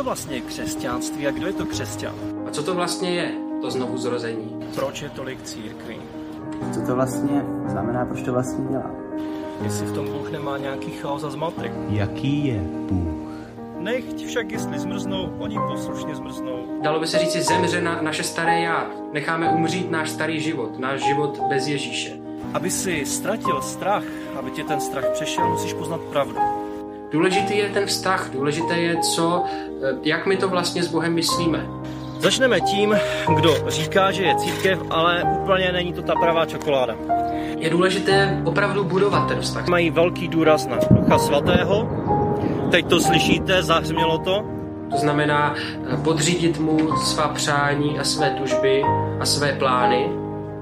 to vlastně je křesťanství a kdo je to křesťan? A co to vlastně je, to znovu zrození? Proč je tolik církví? Co to vlastně znamená, proč to vlastně dělá? Jestli v tom Bůh nemá nějaký chaos a zmatek. Jaký je Bůh? Nechť však, jestli zmrznou, oni poslušně zmrznou. Dalo by se říci, zemře na naše staré já. Necháme umřít náš starý život, náš život bez Ježíše. Aby si ztratil strach, aby tě ten strach přešel, musíš poznat pravdu. Důležitý je ten vztah, důležité je, co, eh, jak my to vlastně s Bohem myslíme. Začneme tím, kdo říká, že je církev, ale úplně není to ta pravá čokoláda. Je důležité opravdu budovat ten vztah. Mají velký důraz na Ducha Svatého. Teď to slyšíte, zahřmělo to. To znamená eh, podřídit mu svá přání a své tužby a své plány.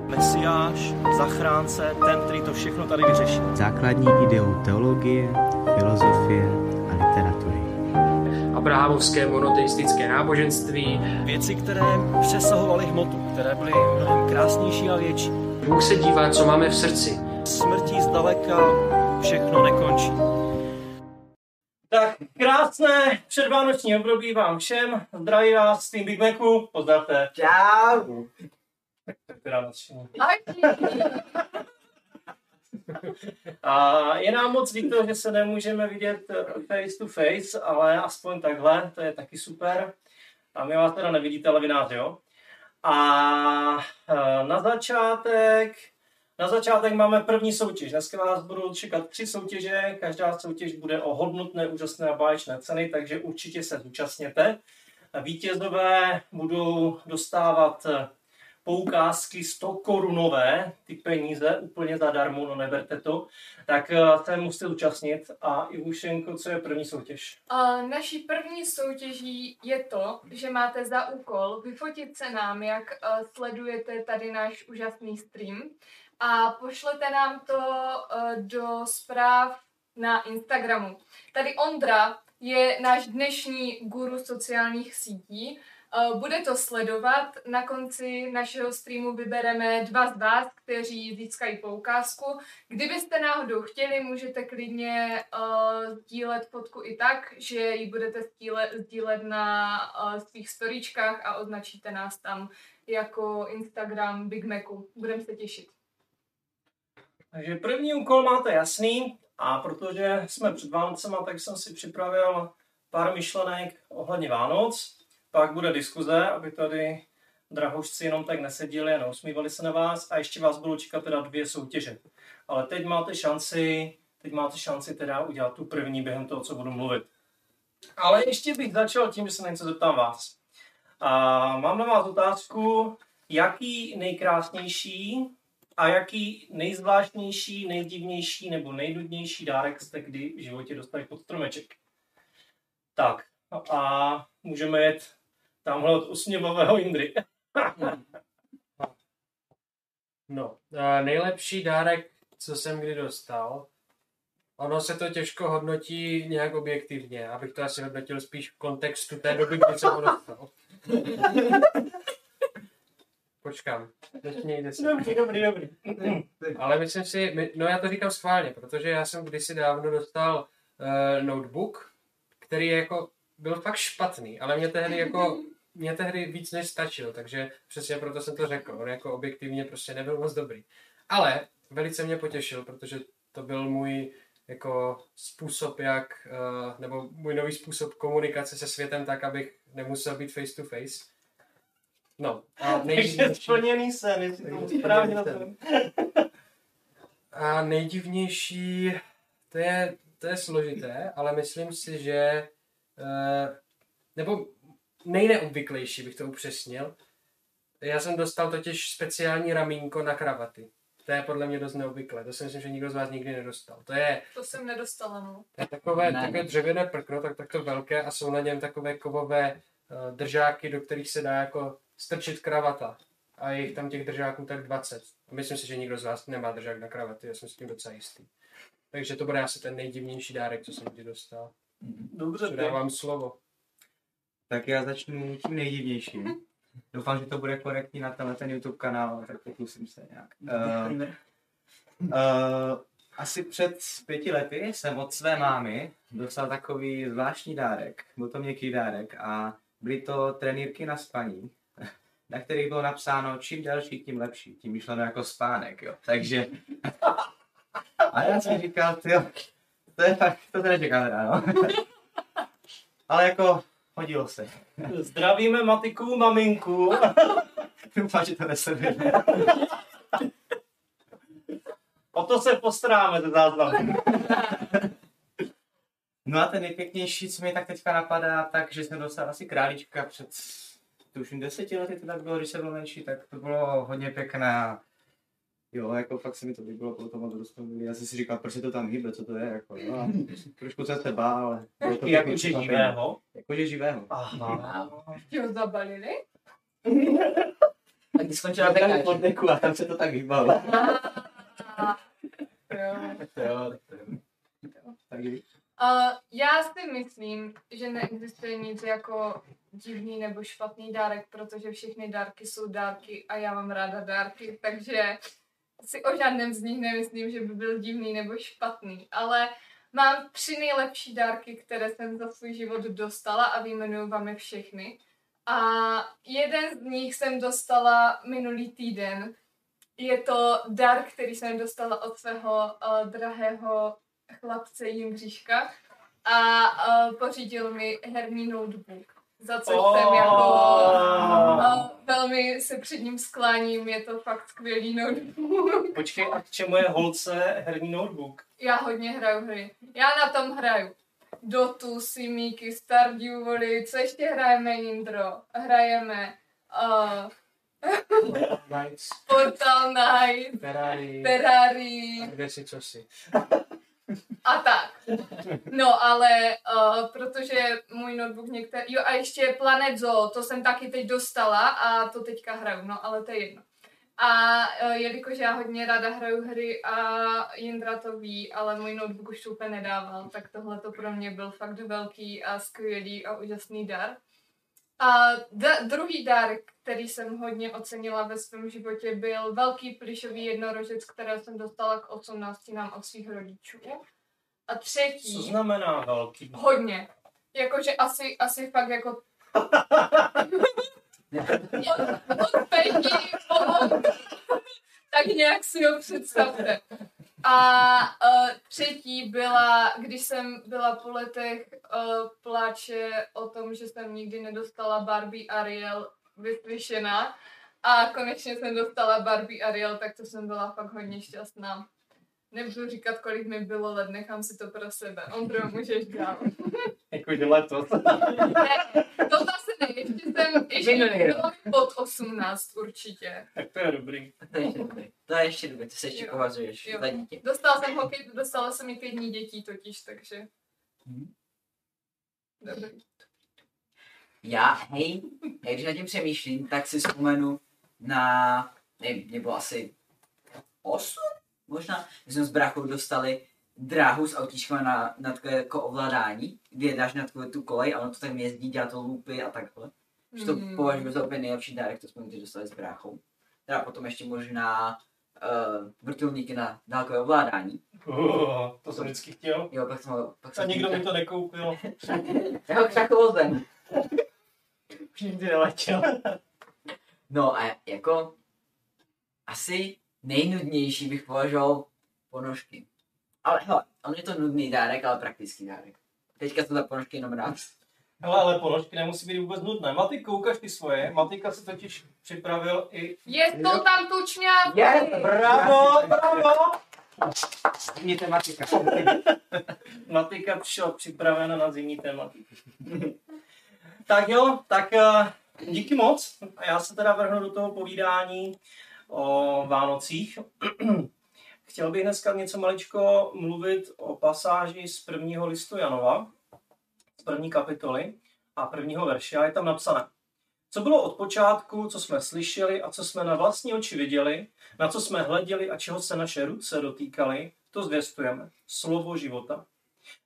Mesiáš, zachránce, ten, který to všechno tady vyřeší. Základní ideou teologie, filozofie a literatury. Abrahamovské monoteistické náboženství. Věci, které přesahovaly hmotu, které byly mnohem krásnější a větší. Bůh se dívá, co máme v srdci. Smrtí zdaleka všechno nekončí. Tak, krásné předvánoční období vám všem. Zdraví vás z tým Big Macu. Pozdravte. Čau! Teda nadšení. A je nám moc líto, že se nemůžeme vidět eh, face to face, ale aspoň takhle, to je taky super. A my vás teda nevidíte, ale vy nás, jo? A eh, na začátek, na začátek máme první soutěž. Dneska vás budou čekat tři soutěže, každá soutěž bude o hodnotné, úžasné a báječné ceny, takže určitě se zúčastněte. Vítězové budou dostávat eh, poukázky 100 korunové, ty peníze úplně zadarmo, no neberte to, tak eh, se musíte zúčastnit. A Ivušenko, co je první soutěž? A naší první soutěží je to, že máte za úkol vyfotit se nám, jak uh, sledujete tady náš úžasný stream a pošlete nám to uh, do zpráv na Instagramu. Tady Ondra je náš dnešní guru sociálních sítí. Uh, Bude to sledovat. Na konci našeho streamu vybereme dva z vás, kteří získají poukázku. Kdybyste náhodou chtěli, můžete klidně uh, sdílet fotku i tak, že ji budete sdílet, sdílet na uh, svých storíčkách a označíte nás tam jako Instagram Big Macu. Budeme se těšit. Takže první úkol máte jasný a protože jsme před Vánocema, tak jsem si připravil pár myšlenek ohledně Vánoc. Pak bude diskuze, aby tady drahošci jenom tak neseděli a neusmívali se na vás a ještě vás budou čekat teda dvě soutěže. Ale teď máte šanci, teď máte šanci teda udělat tu první během toho, co budu mluvit. Ale ještě bych začal tím, že se na něco zeptám vás. A mám na vás otázku, jaký nejkrásnější a jaký nejzvláštnější, nejdivnější nebo nejdudnější dárek jste kdy v životě dostali pod stromeček. Tak, a můžeme jet tamhle od usměvavého Jindry. No, a nejlepší dárek, co jsem kdy dostal, ono se to těžko hodnotí nějak objektivně, abych to asi hodnotil spíš v kontextu té doby, kdy jsem ho dostal. Počkám, začnějte si. Dobrý, dobrý, dobrý. Ale myslím si, my- no já to říkám schválně, protože já jsem kdysi dávno dostal uh, notebook, který je jako byl fakt špatný, ale mě tehdy jako mě tehdy víc než stačil, takže přesně proto jsem to řekl. On jako objektivně prostě nebyl moc dobrý. Ale velice mě potěšil, protože to byl můj jako způsob, jak, uh, nebo můj nový způsob komunikace se světem tak, abych nemusel být face to face. No, a Takže nejdivnější, splněný sen, jestli Takže to správně a nejdivnější, to je, to je složité, ale myslím si, že uh, nebo nejneobvyklejší bych to upřesnil. Já jsem dostal totiž speciální ramínko na kravaty. To je podle mě dost neobvyklé. To si myslím, že nikdo z vás nikdy nedostal. To je, To jsem nedostala, no. to je takové, Ne. takové dřevěné prkno, tak takto velké a jsou na něm takové kovové uh, držáky, do kterých se dá jako strčit kravata. A je jich tam těch držáků tak 20. A myslím si, že nikdo z vás nemá držák na kravaty, já jsem s tím docela jistý. Takže to bude asi ten nejdivnější dárek, co jsem kdy dostal. Dobře, ty. Předávám slovo. Tak já začnu tím nejdivnějším. Doufám, že to bude korektní na tenhle ten YouTube kanál, tak pokusím se nějak. Uh, uh, asi před pěti lety jsem od své mámy dostal takový zvláštní dárek. Byl to měkký dárek a byly to trenýrky na spaní, na kterých bylo napsáno čím delší, tím lepší. Tím myšleno jako spánek, jo. Takže... A já jsem říkal, jo, to je fakt, to se nečeká teda, no. Ale jako, hodilo se. Zdravíme Matiku, maminku. Doufám, že to nesleduje. O to se postaráme ze záznamu. No a ten nejpěknější, co mi tak teďka napadá, tak, že jsem dostal asi králíčka před, tuším, deseti lety to tak bylo, když jsem byl menší, tak to bylo hodně pěkné. Jo, jako fakt se mi to líbilo, potom moc roztomilý. Já jsem si říkal, proč se to tam hýbe, co to je, jako, jo. A trošku jsem se bál, ale... bylo to pěkný Jakože překvapení. živého. Jakože živého. Aha. Ho zabalili? Tak když skončila Tam pekáč. pod deku a tam se to tak hýbalo. Jo. Jo, tak. Tak jo. Uh, já si myslím, že neexistuje nic jako divný nebo špatný dárek, protože všechny dárky jsou dárky a já mám ráda dárky, takže si o žádném z nich nemyslím, že by byl divný nebo špatný, ale mám tři nejlepší dárky, které jsem za svůj život dostala a vyjmenuju vám je všechny. A jeden z nich jsem dostala minulý týden. Je to dar, který jsem dostala od svého uh, drahého chlapce Jindříška a uh, pořídil mi herní notebook, za což Oh. jsem jako uh, velmi se před ním skláním, je to fakt skvělý notebook. Počkej, a k čemu je holce herní notebook? Já hodně hraju hry. Já na tom hraju. Dotu, Simíky, Stardew Valley, co ještě hrajeme, Indro? Hrajeme uh, Nights, Portal Night, Ferrari, Ferrari, kde si co si. A tak. No, ale uh, protože můj notebook některý... Jo, a ještě Planet Zoo, to jsem taky teď dostala a to teďka hraju, no, ale to je jedno. A uh, jelikož já hodně ráda hraju hry a Jindra to ví, ale můj notebook už úplně nedával, tak tohle to pro mě byl fakt velký a skvělý a úžasný dar. A d- druhý dárek, který jsem hodně ocenila ve svém životě, byl velký plišový jednorožec, který jsem dostala k 18 nám od svých rodičů. A třetí, Co znamená velký? hodně. Jakože asi, asi fakt jako od, od Peggy tak nějak si ho představte. A uh, třetí byla, když jsem byla po letech uh, pláče o tom, že jsem nikdy nedostala Barbie Ariel vyslyšená. A konečně jsem dostala Barbie Ariel, tak to jsem byla fakt hodně šťastná. Nebudu říkat, kolik mi bylo let, nechám si to pro sebe. Ondro, můžeš dál. Jakože letos. Ne, to ne, ještě jsem, ještě Minulý rok. pod 18 určitě. tak to je dobrý. To je ještě dobrý. To je ještě dobrý, to se ještě považuješ za dítě. Dostala jsem hokej, dostala jsem i pět dní dětí totiž, takže... Mhm. Dobrý. Já, hej, já když nad tím přemýšlím, tak si vzpomenu na, nevím, mě bylo asi 8, možná, když jsme s bráchou dostali dráhu s autíčkama na, na takové jako ovládání, kdy je dáš na takovou tu kolej a ono to tam jezdí, dělá to loopy a takhle. Že to Mm. považuji za úplně nejlepší dárek, to jsme kdy dostali s bráchou. Teda potom ještě možná uh, vrtulníky na dálkové ovládání. Uh, to jsem vždycky chtěl. Jo, pak jsem, pak A jsem nikdo mi to nekoupil. Já ho křakovozem. Už nikdy neletěl. No a jako asi nejnudnější bych považoval ponožky. Ale hele, on je to nudný dárek, ale praktický dárek. Teďka jsem za ponožky jenom rád. Hele, ale ponožky nemusí být vůbec nudné. Maty, koukáš ty svoje. Matika si totiž připravil i... Je to tam tučňáky! Je, Bravo, bravo! Zimní tematika. Matika přišla připravena na zimní tématu. tak jo, tak eh, díky moc. A Já se teda vrhnu do toho povídání o Vánocích. Chtěl bych dneska něco maličko mluvit o pasáži z prvního listu Janova, z první kapitoly a prvního verše. A je tam napsané. Co bylo od počátku, co jsme slyšeli a co jsme na vlastní oči viděli, na co jsme hleděli a čeho se naše ruce dotýkaly, to zvěstujeme. Slovo života.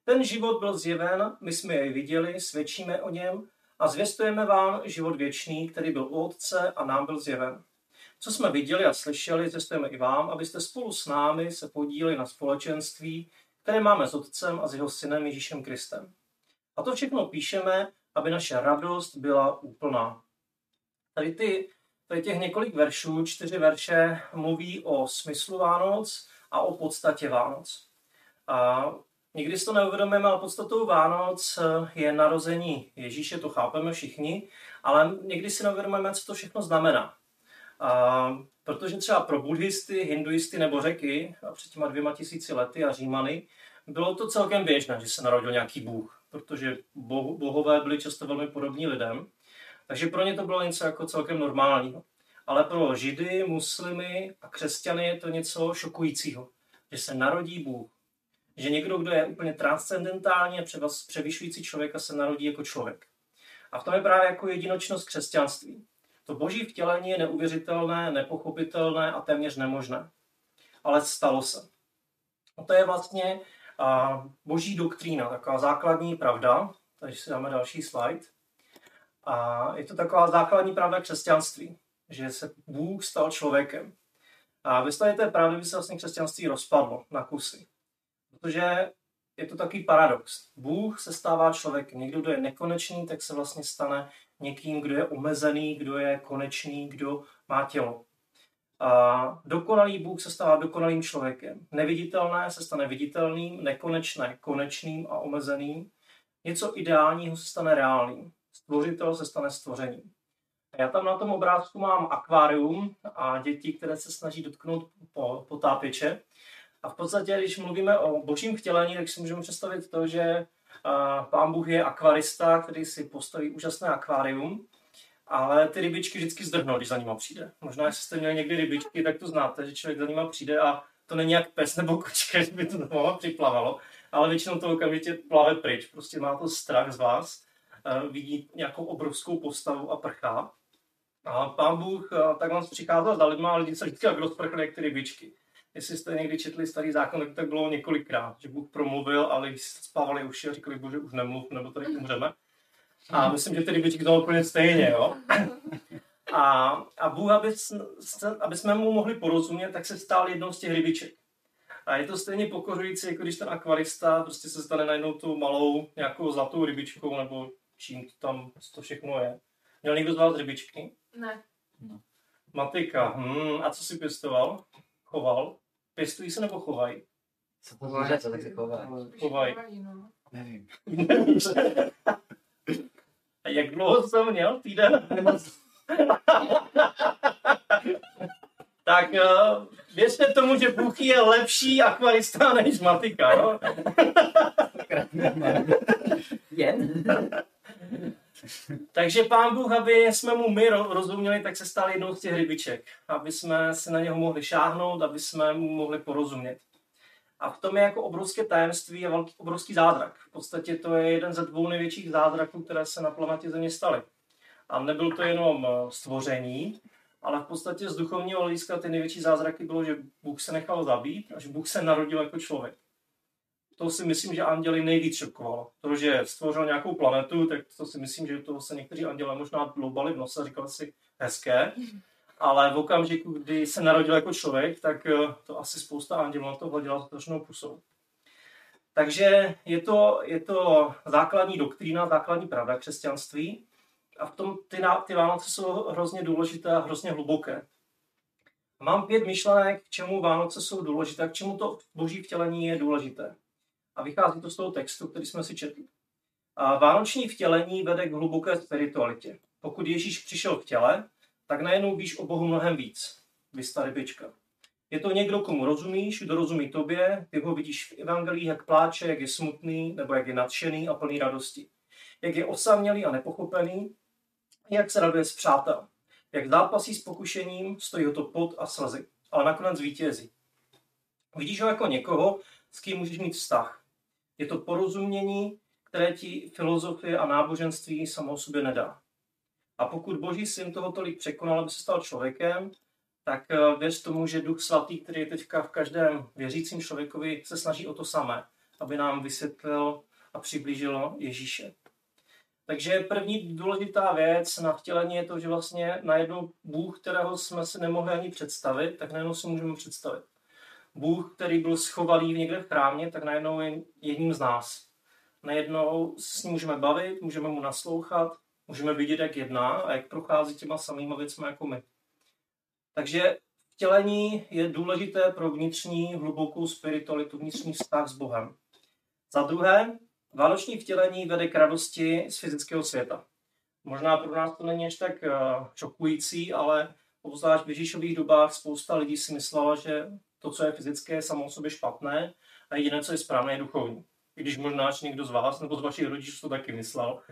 Ten život byl zjeven, my jsme jej viděli, svědčíme o něm a zvěstujeme vám život věčný, který byl u Otce a nám byl zjeven. Co jsme viděli a slyšeli, zjistujeme i vám, abyste spolu s námi se podíleli na společenství, které máme s Otcem a s jeho synem Ježíšem Kristem. A to všechno píšeme, aby naše radost byla úplná. Tady, ty, tady těch několik veršů, čtyři verše, mluví o smyslu Vánoc a o podstatě Vánoc. A Nikdy si to neuvědomujeme, ale podstatou Vánoc je narození Ježíše, to chápeme všichni, ale někdy si neuvědomujeme, co to všechno znamená. A protože třeba pro buddhisty, hinduisty nebo řeky a před těma dvěma tisíci lety a římany bylo to celkem běžné, že se narodil nějaký bůh, protože bohové byli často velmi podobní lidem. Takže pro ně to bylo něco jako celkem normálního. Ale pro židy, muslimy a křesťany je to něco šokujícího, že se narodí Bůh. Že někdo, kdo je úplně transcendentální a převyšující člověka, se narodí jako člověk. A v tom je právě jako jedinočnost křesťanství. To boží vtělení je neuvěřitelné, nepochopitelné a téměř nemožné. Ale stalo se. A to je vlastně a, boží doktrína, taková základní pravda. Takže si dáme další slide. A je to taková základní pravda křesťanství, že se Bůh stal člověkem. A ve té pravdy by se vlastně křesťanství rozpadlo na kusy. Protože je to takový paradox. Bůh se stává člověkem. Někdo, kdo je nekonečný, tak se vlastně stane někým, kdo je omezený, kdo je konečný, kdo má tělo. A dokonalý Bůh se stává dokonalým člověkem. Neviditelné se stane viditelným, nekonečné konečným a omezeným. Něco ideálního se stane reálným. Stvořitel se stane stvořením. Já tam na tom obrázku mám akvárium a děti, které se snaží dotknout potápěče. A v podstatě, když mluvíme o božím vtělení, tak si můžeme představit to, že pán Bůh je akvarista, který si postaví úžasné akvárium, ale ty rybičky vždycky zdrhnou, když za nima přijde. Možná, jestli jste měli někdy rybičky, tak to znáte, že člověk za nima přijde a to není jak pes nebo kočka, že by to toho připlavalo, ale většinou to okamžitě plave pryč. Prostě má to strach z vás, vidí nějakou obrovskou postavu a prchá. A pán Bůh tak vám přicházel za lidma a lidi se vždycky jak rozprchli jak ty rybičky. Jestli jste někdy četli starý zákon, tak to bylo několikrát, že Bůh promluvil, ale když spávali uši a říkali, bože, už nemluv, nebo tady umřeme. A myslím, že ty rybičky to úplně stejně, jo. A, a Bůh, aby, aby jsme mu mohli porozumět, tak se stál jednou z těch rybiček. A je to stejně pokořující, jako když ten akvarista prostě se stane najednou tou malou nějakou zlatou rybičkou, nebo čím to tam to všechno je. Měl někdo z vás rybičky? Ne. Matika. Hmm, a co si pěstoval? Choval? Pěstují se nebo chovají? Co to zvířata, tak se chovají. Chovají. no. Nevím. A jak dlouho jsem měl? Týden? tak uh, věřte tomu, že Buchy je lepší akvarista než Matika, jo? Jen? Takže pán Bůh, aby jsme mu my rozuměli, tak se stal jednou z těch rybiček. Aby jsme se na něho mohli šáhnout, aby jsme mu mohli porozumět. A v tom je jako obrovské tajemství a velký, obrovský zázrak. V podstatě to je jeden ze dvou největších zázraků, které se na planetě Země staly. A nebyl to jenom eh, stvoření, ale v podstatě z duchovního hlediska ty největší zázraky bylo, že Bůh se nechal zabít a že Bůh se narodil jako člověk to si myslím, že anděli nejvíc šokovalo. To, že stvořil nějakou planetu, tak to si myslím, že toho se někteří anděle možná dloubali v nose a říkali si hezké, ale v okamžiku, kdy se narodil jako člověk, tak eh, to asi spousta andělů na to hleděla otevřenou pusou. Takže je to, je to základní doktrína, základní pravda křesťanství a v tom ty, ty Vánoce jsou hrozně důležité a hrozně hluboké. Mám pět myšlenek, k čemu Vánoce jsou důležité, k čemu to boží vtělení je důležité. A vychází to z toho textu, který jsme si četli. A vánoční vtělení vede k hluboké spiritualitě. Pokud Ježíš přišel v těle, tak najednou víš o Bohu mnohem víc. Vysta rybička. Je to někdo, komu rozumíš, kdo rozumí tobě, ty ho vidíš v evangelii, jak pláče, jak je smutný, nebo jak je nadšený a plný radosti. Jak je osamělý a nepochopený, jak se raduje s přátel. Jak zápasí s pokušením, stojí ho to pot a slzy, ale nakonec vítězí. Vidíš ho jako někoho, s kým můžeš mít vztah. Je to porozumění, které ti filozofie a náboženství samo sobě nedá. A pokud Boží syn toho tolik překonal, aby se stal člověkem, tak eh, věř tomu, že Duch Svatý, který je teďka v každém věřícím člověkovi, se snaží o to samé, aby nám vysvětlil a přiblížil Ježíše. Takže první důležitá věc na vtělení je to, že vlastně najednou Bůh, kterého jsme si nemohli ani představit, tak najednou si můžeme představit. Bůh, který byl schovaný někde v chrámě, tak najednou je jedním z nás. Najednou s ním můžeme bavit, můžeme mu naslouchat, můžeme vidět, jak jedná a jak prochází těma samýma věcmi jako my. Takže vtělení je důležité pro vnitřní hlubokou spiritualitu, vnitřní vztah s Bohem. Za druhé, vánoční vtělení vede k radosti z fyzického světa. Možná pro nás to není až tak eh, šokující, ale obzvlášť v Ježíšových dobách spousta lidí si myslela, že to, co je fyzické, je samo o sobě špatné a jediné, co je správné, je duchovní. I když možná někdo z vás nebo z vašich rodičů to taky myslel.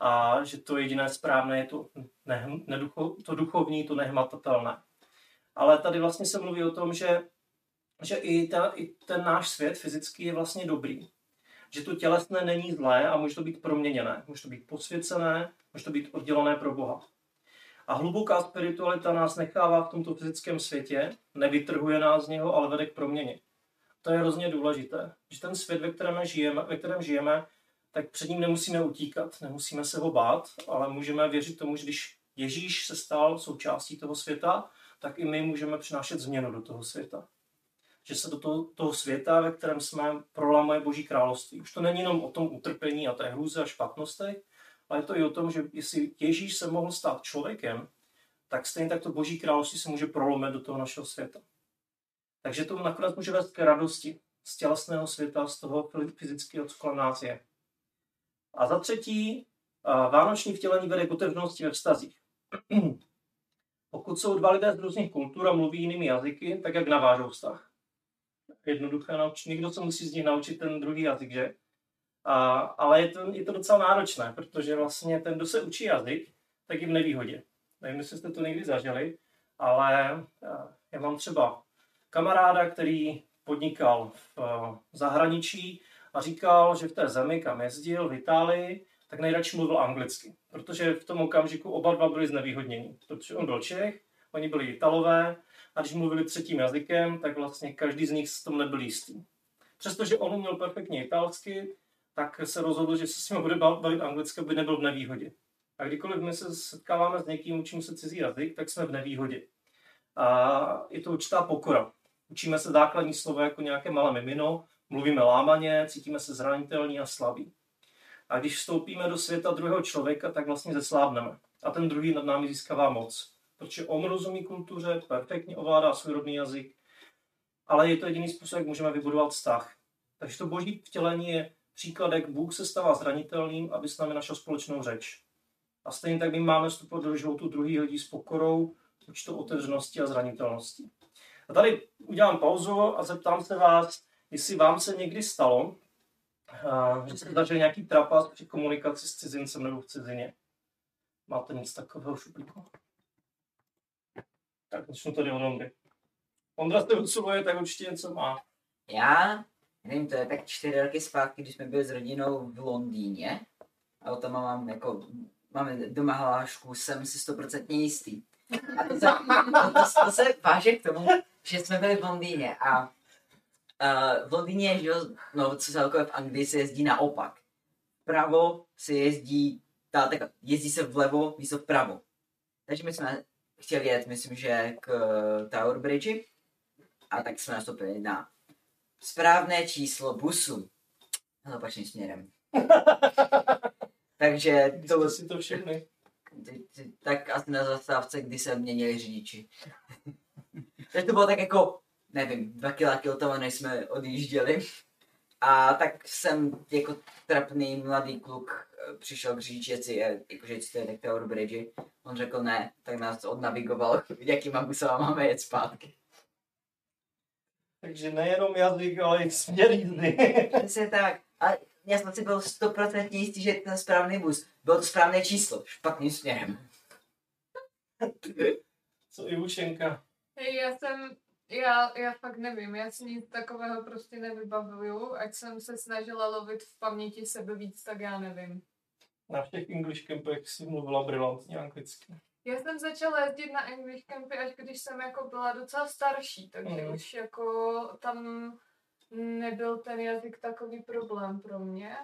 A že to jediné správné je to, ne, neducho, to duchovní, to nehmatatelné. Ale tady vlastně se mluví o tom, že, že i, ta, i ten náš svět fyzický je vlastně dobrý. Že to tělesné není zlé a může to být proměněné. Může to být posvěcené, může to být oddělené pro Boha. A hluboká spiritualita nás nechává v tomto fyzickém světě, nevytrhuje nás z něho, ale vede k proměně. To je hrozně důležité. Že ten svět, ve kterém žijeme, ve kterém žijeme tak před ním nemusíme utíkat, nemusíme se ho bát, ale můžeme věřit tomu, že když Ježíš se stal součástí toho světa, tak i my můžeme přinášet změnu do toho světa. Že se do toho, toho světa, ve kterém jsme, prolamuje Boží království. Už to není jenom o tom utrpení a té hrůze a špatnostech, ale je to i o tom, že jestli Ježíš se mohl stát člověkem, tak stejně tak to Boží království se může prolomit do toho našeho světa. Takže to nakonec může vést k radosti z tělesného světa, z toho fyzického, co nás je. A za třetí, vánoční vtělení vede k otevřenosti ve vztazích. Pokud jsou dva lidé z různých kultur a mluví jinými jazyky, tak jak navážou vztah? Jednoduché naučit. Někdo se musí z nich naučit ten druhý jazyk, že? A, ale je to, je to docela náročné, protože vlastně ten, kdo se učí jazyk, tak je v nevýhodě. Nevím, jestli jste to někdy zažili, ale já mám třeba kamaráda, který podnikal v zahraničí a říkal, že v té zemi, kam jezdil, v Itálii, tak nejradši mluvil anglicky, protože v tom okamžiku oba dva byli znevýhodněni, protože on byl Čech, oni byli Italové a když mluvili třetím jazykem, tak vlastně každý z nich s tom nebyl jistý. Přestože on uměl perfektně italsky, tak se rozhodl, že se s ním bude bavit anglicky, aby nebyl v nevýhodě. A kdykoliv my se setkáváme s někým, učím se cizí jazyk, tak jsme v nevýhodě. A je to určitá pokora. Učíme se základní slovo jako nějaké malé mimino, mluvíme lámaně, cítíme se zranitelní a slabí. A když vstoupíme do světa druhého člověka, tak vlastně zeslábneme. A ten druhý nad námi získává moc. Protože on rozumí kultuře, perfektně ovládá svůj rodný jazyk, ale je to jediný způsob, jak můžeme vybudovat vztah. Takže to boží vtělení je příklad, jak Bůh se stává zranitelným, aby s námi našel společnou řeč. A stejně tak my máme vstupovat do životu druhých lidí s pokorou, určitou otevřeností a zranitelností. A tady udělám pauzu a zeptám se vás, jestli vám se někdy stalo, že jste zažili nějaký trapas při komunikaci s cizincem nebo v cizině. Máte nic takového šuplíku? Tak začnu tady od Ondry. Ondra se odsuvuje, tak určitě něco má. Já, nevím, to je tak čtyři roky zpátky, když jsme byli s rodinou v Londýně. A o tom mám jako, máme doma hlášku, jsem si stoprocentně jistý. A to se, to, to, se váže k tomu, že jsme byli v Londýně a uh, v Londýně, že no co celkově v Anglii se jezdí naopak. Vpravo se jezdí, ta, tak, jezdí se vlevo místo vpravo. Takže my jsme chtěli jet, myslím, že k Tower Bridge a tak jsme nastoupili na správné číslo busu. No, opačným směrem. Takže To to, si to všechny. tak asi na zastávce, kdy se měnili řidiči. Takže to bylo tak jako, nevím, dva kiláky od toho, než jsme odjížděli. A tak jsem jako trapný mladý kluk eh, přišel k řidiči, jakože to je tak Tower Bridge. On řekl ne, tak nás odnavigoval, jakýma busama máme jet zpátky. Takže nejenom jazyk, ale i směr jízdy. Přesně tak. A já jsem si byl stoprocentně jistý, že je ten správný bus. Bylo to správné číslo, špatným směrem. Co Ivušenka. Hej, já jsem, já, já fakt nevím, já si nic takového prostě nevybavuju, ať jsem se snažila lovit v paměti sebe víc, tak já nevím. Na všech English campech si mluvila brilantně anglicky. Já jsem začala jezdit na English campy, až když jsem jako byla docela starší, takže Mhm. už jako tam nebyl ten jazyk takový problém pro mě.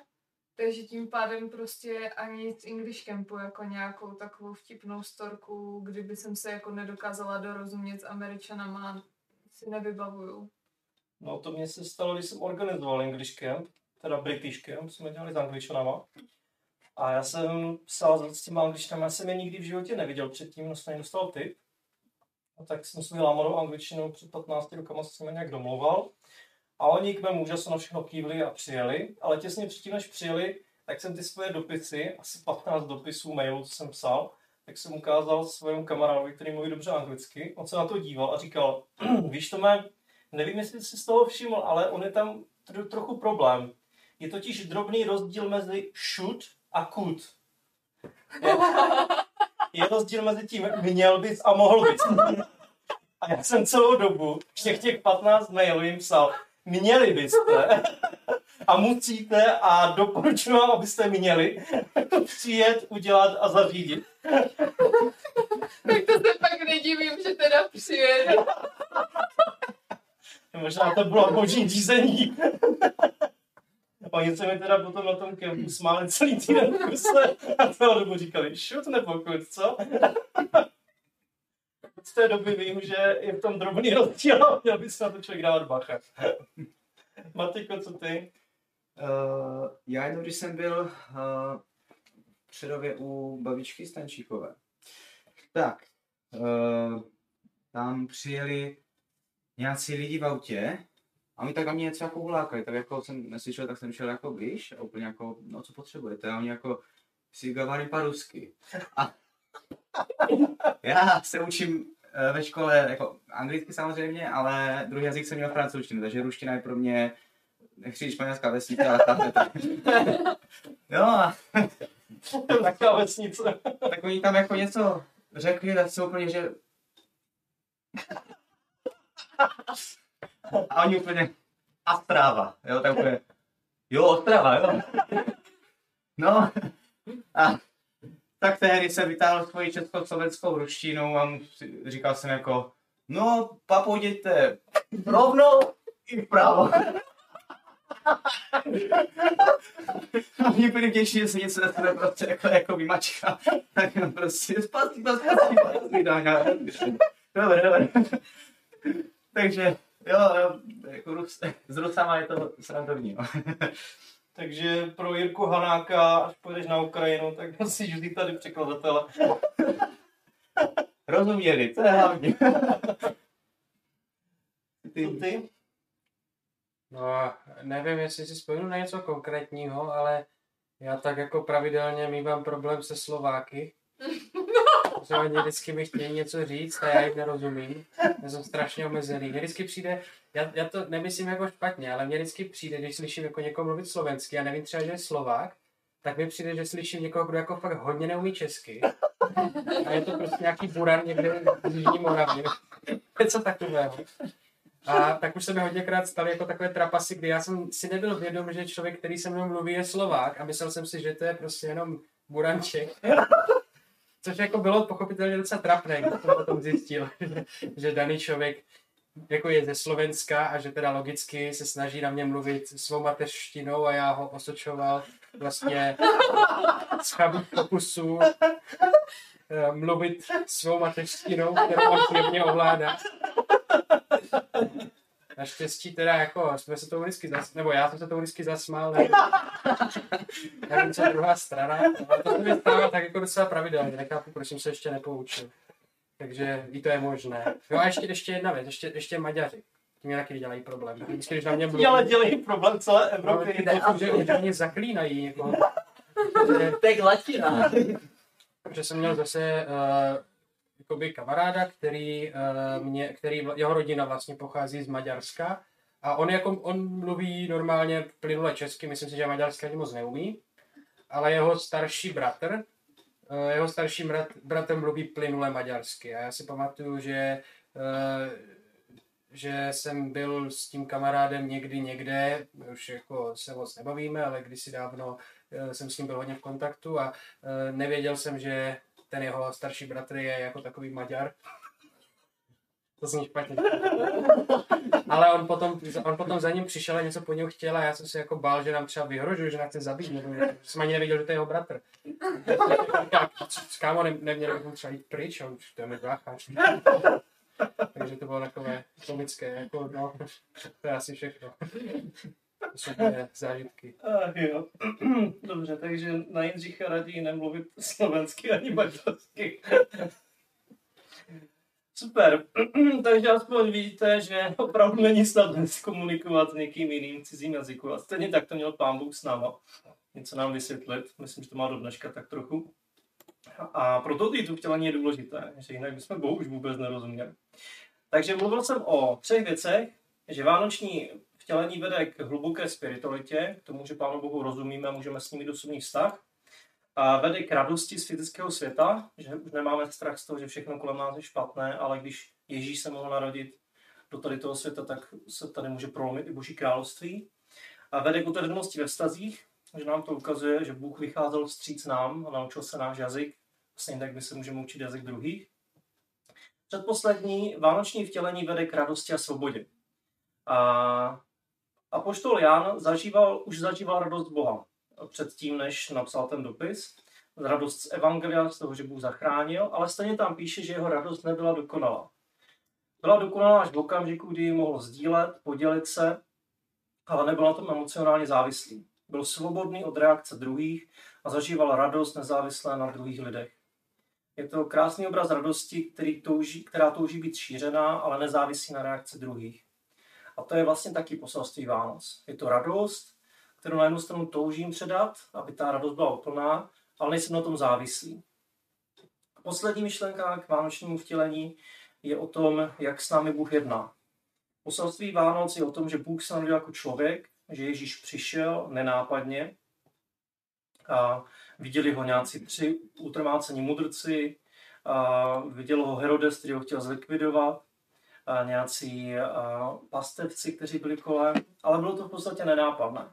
Takže tím pádem prostě ani z English Campu jako nějakou takovou vtipnou storku, kdyby jsem se jako nedokázala dorozumět s Američanama, si nevybavuju. No to mě se stalo, když jsem organizoval English Camp, teda British Camp, jsme dělali s angličanama. A já jsem psal s těma angličanama, já jsem je nikdy v životě neviděl předtím, no jsem nedostal tip. A tak jsem svou lámanou angličtinou před 15 rokama se s nimi nějak domlouval. A oni k mému úžasu na všechno kývli a přijeli, ale těsně předtím, než přijeli, tak jsem ty svoje dopisy, asi 15 dopisů mailů, co jsem psal, tak jsem ukázal svému kamarádovi, který mluví dobře anglicky. On se na to díval a říkal, víš Tome, nevím, jestli jsi z toho všiml, ale on je tam tro- trochu problém. Je totiž drobný rozdíl mezi should a could. Je, je rozdíl mezi tím měl bys a mohl bys. A já jsem celou dobu všech těch 15 mailů jim psal, měli byste a musíte a doporučuji vám, abyste měli přijet, udělat a zařídit. Tak to se pak nedivím, že teda přijede. Možná to bylo boží řízení. Oni se mi teda potom na tom kempu smáli celý týden v kuse a celou dobu říkali, šut nebo kud, co? Z té doby vím, že je v tom drobný rozdíl a měl by se na to člověk dávat bacha. Matiko, co ty? Uh, já jednou, když jsem byl uh, v Přerově u babičky Stančíkové, tak uh, tam přijeli nějací lidi v autě a oni tak na mě něco jako ulákají, tak jako jsem neslyšel, tak jsem šel jako blíž a úplně jako, no co potřebujete, a oni jako, si gavarím pa rusky. A já se učím eh, ve škole, jako anglicky samozřejmě, ale druhý jazyk jsem měl francouzštinu, takže ruština je pro mě, nechci španělská vesnice, ale tam tak. jo a... Taková vesnice. Tak oni tam jako něco řekli, tak jsou úplně, že... A oni úplně, Astrava, jo, tak úplně, jo, Ostrava, jo. No, a tak tehdy jsem vytáhl svoji československou ruštinu a říkal jsem jako, no, papu, jděte rovnou i vpravo. A mě byli vděční, že se něco na tebe prostě jako, jako vymačka. Tak jenom prostě spásí, spásí, spásí, Dobře, dobře. Takže, jo, jo, jako Rus, s Rusama je to srandovní. Takže pro Jirku Hanáka, až pojedeš na Ukrajinu, tak musíš vzít tady překladatele. Rozuměli, to je hlavně. Co ty? No, nevím, jestli si spojím na něco konkrétního, ale já tak jako pravidelně mývám problém se Slováky. Že oni vždycky mi chtějí něco říct a já jim nerozumím. Já jsem strašně omezený. Mně vždycky přijde, já, já to nemyslím jako špatně, ale mně vždycky přijde, když slyším jako někoho mluvit slovensky a nevím třeba, že je Slovák, tak mi přijde, že slyším někoho, kdo jako fakt hodně neumí česky. A je to prostě nějaký buran někde v Jižní Moravě. Něco takového. A tak už se mi hodněkrát staly jako takové trapasy, kdy já jsem si nebyl vědom, že člověk, který se mnou mluví, je Slovák a myslel jsem si, že to je prostě jenom buranček. Což jako bylo pochopitelně docela trapné, když jsem potom zjistil, že, daný člověk jako je ze Slovenska a že teda logicky se snaží na mě mluvit svou mateřštinou a já ho osočoval vlastně z pokusů eh, mluvit svou mateřštinou, kterou on zjevně ovládá. Naštěstí teda jako jsme se to vždycky zas, nebo já jsem se to vždycky zasmál, nevím, nevím co druhá strana, ale to se mi stává tak jako docela pravidelně, nechápu, proč jsem se ještě nepoučil. Takže i to je možné. Jo a ještě, ještě jedna věc, ještě, ještě Maďaři. Ti mě taky dělají problém. Vždycky, když na mě mluví, Ale dělají problém celé no, Evropy. jako, že, že mě zaklínají. Jako, že, To je glatina. že jsem měl zase uh, jakoby kamaráda, který, uh, mě, který, jeho rodina vlastně pochází z Maďarska. A on jako, on mluví normálně plynule česky, myslím si, že maďarsky ani moc neumí, ale jeho starší bratr, uh, jeho starší brat, bratr mluví plynule maďarsky. A já si pamatuju, že uh, že jsem byl s tím kamarádem někdy někde, už jako se moc nebavíme, ale kdysi dávno eh, jsem s ním byl hodně v kontaktu a eh, nevěděl jsem, že ten jeho starší bratr je jako takový Maďar. To zní špatně. Ale on potom, on potom za ním přišel a něco po něm chtěl a já jsem se jako bál, že nám třeba vyhrožuje, že nás chce zabít, nebo že jsem ani nevěděl, že to je jeho bratr. Říká, kámo, ne, neměli bychom třeba jít pryč, on, to je. Takže to bylo takové komické, jako no, to je asi všechno. To moje zážitky. Ach jo. Dobře, takže na Jindřicha radí nemluvit slovensky ani maďarsky. Super, takže aspoň vidíte, že opravdu není snadné komunikovat s někým jiným cizím jazyku. A stejně tak to měl pán Bůh s náma. Něco nám vysvětlit. Myslím, že to má do dneška tak trochu. A proto tu vtělení je důležité, že jinak bychom Bohu už vůbec nerozuměli. Takže mluvil jsem o třech věcech, že vánoční vtělení vede k hluboké spiritualitě, k tomu, že Pánu Bohu rozumíme a můžeme s ním mít osobní vztah. A vede k radosti z fyzického světa, že už nemáme strach z toho, že všechno kolem nás je špatné, ale když Ježíš se mohl narodit do tady toho světa, tak se tady může prolomit i Boží království. A vede k otevřenosti ve vztazích, že nám to ukazuje, že Bůh vycházel vstříc nám a naučil se náš jazyk, stejně tak my se můžeme učit jazyk druhých. Předposlední vánoční vtělení vede k radosti a svobodě. A a poštol Jan zažíval, už zažíval radost Boha předtím, než napsal ten dopis. Radost z Evangelia, z toho, že Bůh zachránil, ale stejně tam píše, že jeho radost nebyla dokonalá. Byla dokonalá až v okamžiku, kdy ji mohl sdílet, podělit se, ale nebyl na tom emocionálně závislý. Byl svobodný od reakce druhých a zažíval radost nezávislé na druhých lidech. Je to krásný obraz radosti, který touží, která touží být šířená, ale nezávisí na reakci druhých. A to je vlastně taky poselství Vánoc. Je to radost, kterou na jednu stranu toužím předat, aby ta radost byla úplná, ale nejsem na tom závislý. Poslední myšlenka k vánočnímu vtělení je o tom, jak s námi Bůh jedná. Poselství Vánoc je o tom, že Bůh se narodil jako člověk, že Ježíš přišel nenápadně a viděli ho nějací tři utrmácení mudrci, a viděl ho Herodes, který ho chtěl zlikvidovat nějací pastevci, kteří byli kolem, ale bylo to v podstatě nenápadné.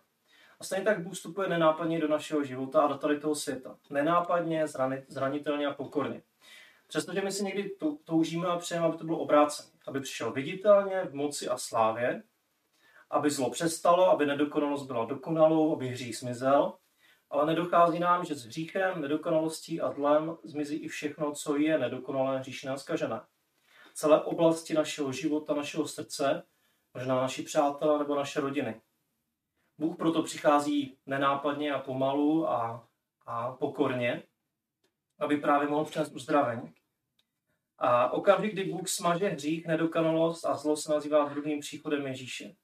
A stejně tak Bůh vstupuje nenápadně do našeho života a do tady toho světa. Nenápadně, zranitelně a pokorně. Přestože my si někdy toužíme a přejeme, aby to bylo obrácené. Aby přišel viditelně, v moci a slávě, aby zlo přestalo, aby nedokonalost byla dokonalou, aby hřích zmizel, ale nedochází nám, že s hříchem, nedokonalostí a zlem zmizí i všechno, co je nedokonalé, hříšné a zkažené celé oblasti našeho života, našeho srdce, možná naši přátelé nebo naše rodiny. Bůh proto přichází nenápadně a pomalu a, a pokorně, aby právě mohl přinést uzdravení. A okamžik, kdy Bůh smaže hřích, nedokonalost a zlo se nazývá druhým příchodem Ježíše.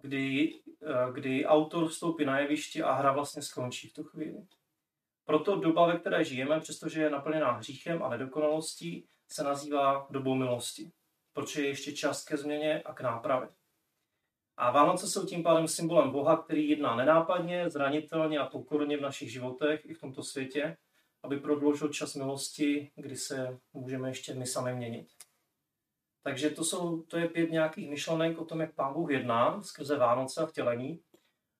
Kdy, eh, kdy autor vstoupí na jeviště a hra vlastně skončí v tu chvíli. Proto doba, ve které žijeme, přestože je naplněná hříchem a nedokonalostí, se nazývá dobou milosti, protože je ještě čas ke změně a k nápravě. A Vánoce jsou tím pádem symbolem Boha, který jedná nenápadně, zranitelně a pokorně v našich životech i v tomto světě, aby prodloužil čas milosti, kdy se můžeme ještě my sami měnit. Takže to, jsou, to je pět nějakých myšlenek o tom, jak Pán Bůh jedná skrze Vánoce a vtělení.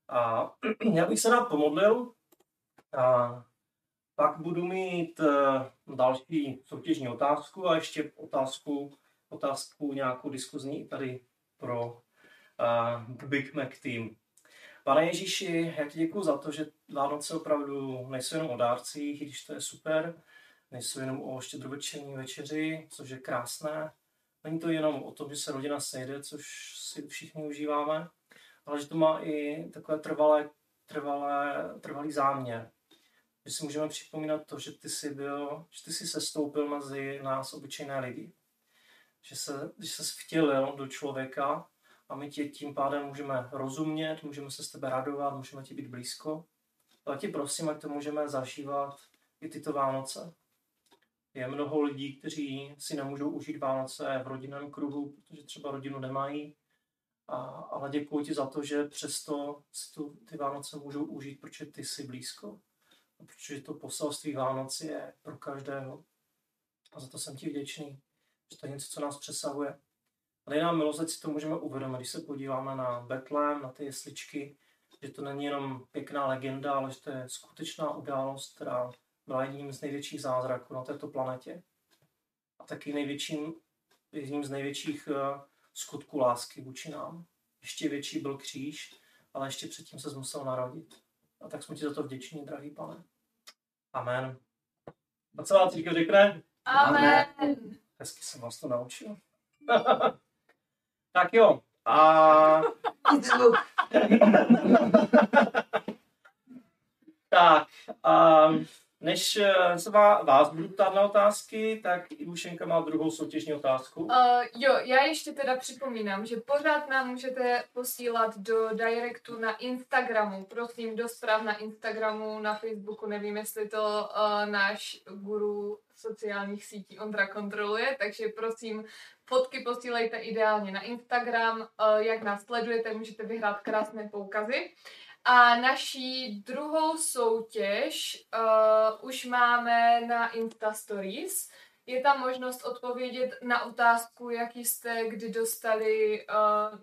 A já bych se rád pomodlil a pak budu mít eh, další soutěžní otázku a ještě otázku, otázku nějakou diskuzní tady pro uh, Big Mac Team. Pane Ježíši, já ti děkuji za to, že Vánoce opravdu nejsou jenom o dárcích, i když to je super, nejsou jenom o štědrovečerní večeři, což je krásné. Není to jenom o tom, že se rodina sejde, což si všichni užíváme, ale že to má i takové trvalé, trvalé, trvalý záměr že si můžeme připomínat to, že ty jsi byl, že ty jsi sestoupil mezi nás obyčejné lidi. Že se, že se vtělil do člověka a my tě tím pádem můžeme rozumět, můžeme se s tebe radovat, můžeme ti být blízko. Ale ti prosím, ať to můžeme zažívat i tyto Vánoce. Je mnoho lidí, kteří si nemůžou užít Vánoce v rodinném kruhu, protože třeba rodinu nemají. A, ale děkuji ti za to, že přesto si tu, ty Vánoce můžou užít, protože ty jsi blízko protože to poselství Vánoc je pro každého. A za to jsem ti vděčný, že to je něco, co nás přesahuje. A dej nám milost, si to můžeme uvědomit, když se podíváme na Betlém, na ty jesličky, že to není jenom pěkná legenda, ale že to je skutečná událost, která byla jedním z největších zázraků na této planetě. A taky největším jedním z největších uh, skutků lásky vůči nám. Ještě větší byl kříž, ale ještě předtím se musel narodit. A tak jsme ti za to vděční, drahý pane. Amen. A celá církev řekne, Amen. hezky jsem vás to naučil. tak jo, a tak, um, než eh, se vás, budu ptát na otázky, tak Ivušenka má druhou soutěžní otázku. Uh, jo, já ještě teda připomínám, že pořád nám můžete posílat do directu na Instagramu. Prosím, do zpráv na Instagramu, na Facebooku, nevím, jestli to uh, náš guru sociálních sítí Ondra kontroluje, takže prosím, fotky posílejte ideálně na Instagram. Uh, jak nás sledujete, můžete vyhrát krásné poukazy. A naší druhou soutěž uh, už máme na Insta Stories. Je tam možnost odpovědět na otázku, jaký jste kdy dostali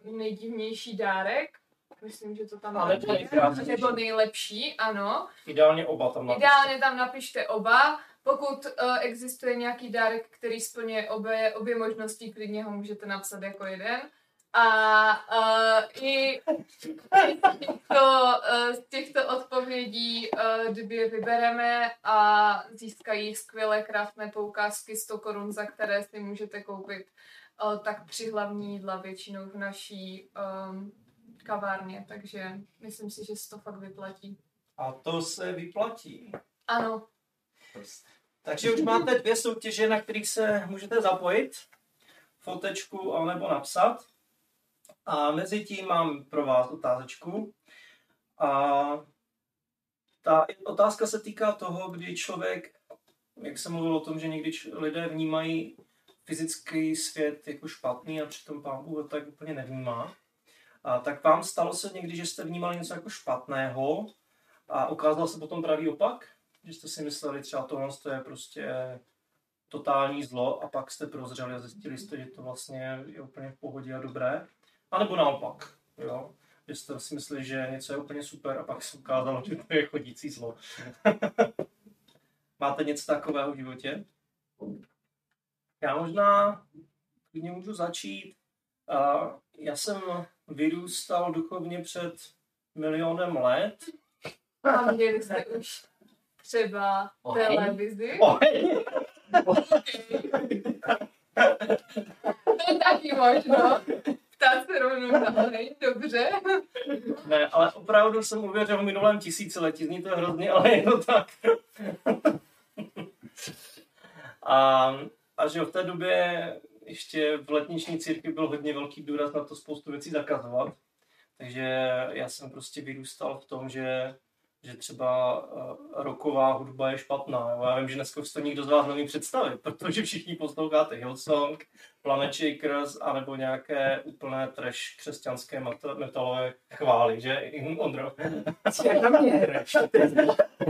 uh, nejdivnější dárek. Myslím, že to tam A nebo máte. nejkrásnější. Nebo nejlepší, ano. Ideálně oba tam napište. Ideálně tam napište oba. Pokud uh, existuje nějaký dárek, který splňuje obě, obě možnosti, klidně ho můžete napsat jako jeden. A uh, i z těchto, uh, z těchto odpovědí uh, dvě vybereme a získají skvělé, krásné poukázky 100 korun, za které si můžete koupit uh, tak tři hlavní jídla většinou v naší um, kavárně, takže myslím si, že se to fakt vyplatí. A to se vyplatí. Ano, Takže už máte dvě soutěže, na kterých se můžete zapojit. Fotečku nebo napsat. A mezi tím mám pro vás otázečku. A ta otázka se týká toho, kdy člověk, jak jsem mluvil o tom, že někdy lidé vnímají fyzický svět jako špatný a přitom pán Bůh tak úplně nevnímá. A tak vám stalo se někdy, že jste vnímali něco jako špatného a ukázal se potom pravý opak? Že jste si mysleli třeba tohle to je prostě totální zlo a pak jste prozřeli a zjistili jste, že to vlastně je úplně v pohodě a dobré. A nebo naopak, jo. Že jste si mysleli, že něco je úplně super a pak se ukázalo, že to je chodící zlo. Máte něco takového v životě? Já možná klidně můžu začít. Já jsem vyrůstal duchovně před milionem let. a měli jste už třeba Oheň. televizi. Oj, To je taky možno. Ptát se rovnou oheň, dobře. Ne, ale opravdu jsem uvěřil v minulém tisíciletí. Zní to hrozně, ale je to tak. a, a že v té době ještě v letniční církvi byl hodně velký důraz na to spoustu věcí zakazovat. Takže já jsem prostě vyrůstal v tom, že, že třeba uh, roková hudba je špatná. Jo? Já vím, že dneska už to nikdo z vás neumí představit, protože všichni posloucháte Hillsong, Planet Shakers, anebo nějaké úplné trash křesťanské meta- metalové chvály, že Ondro?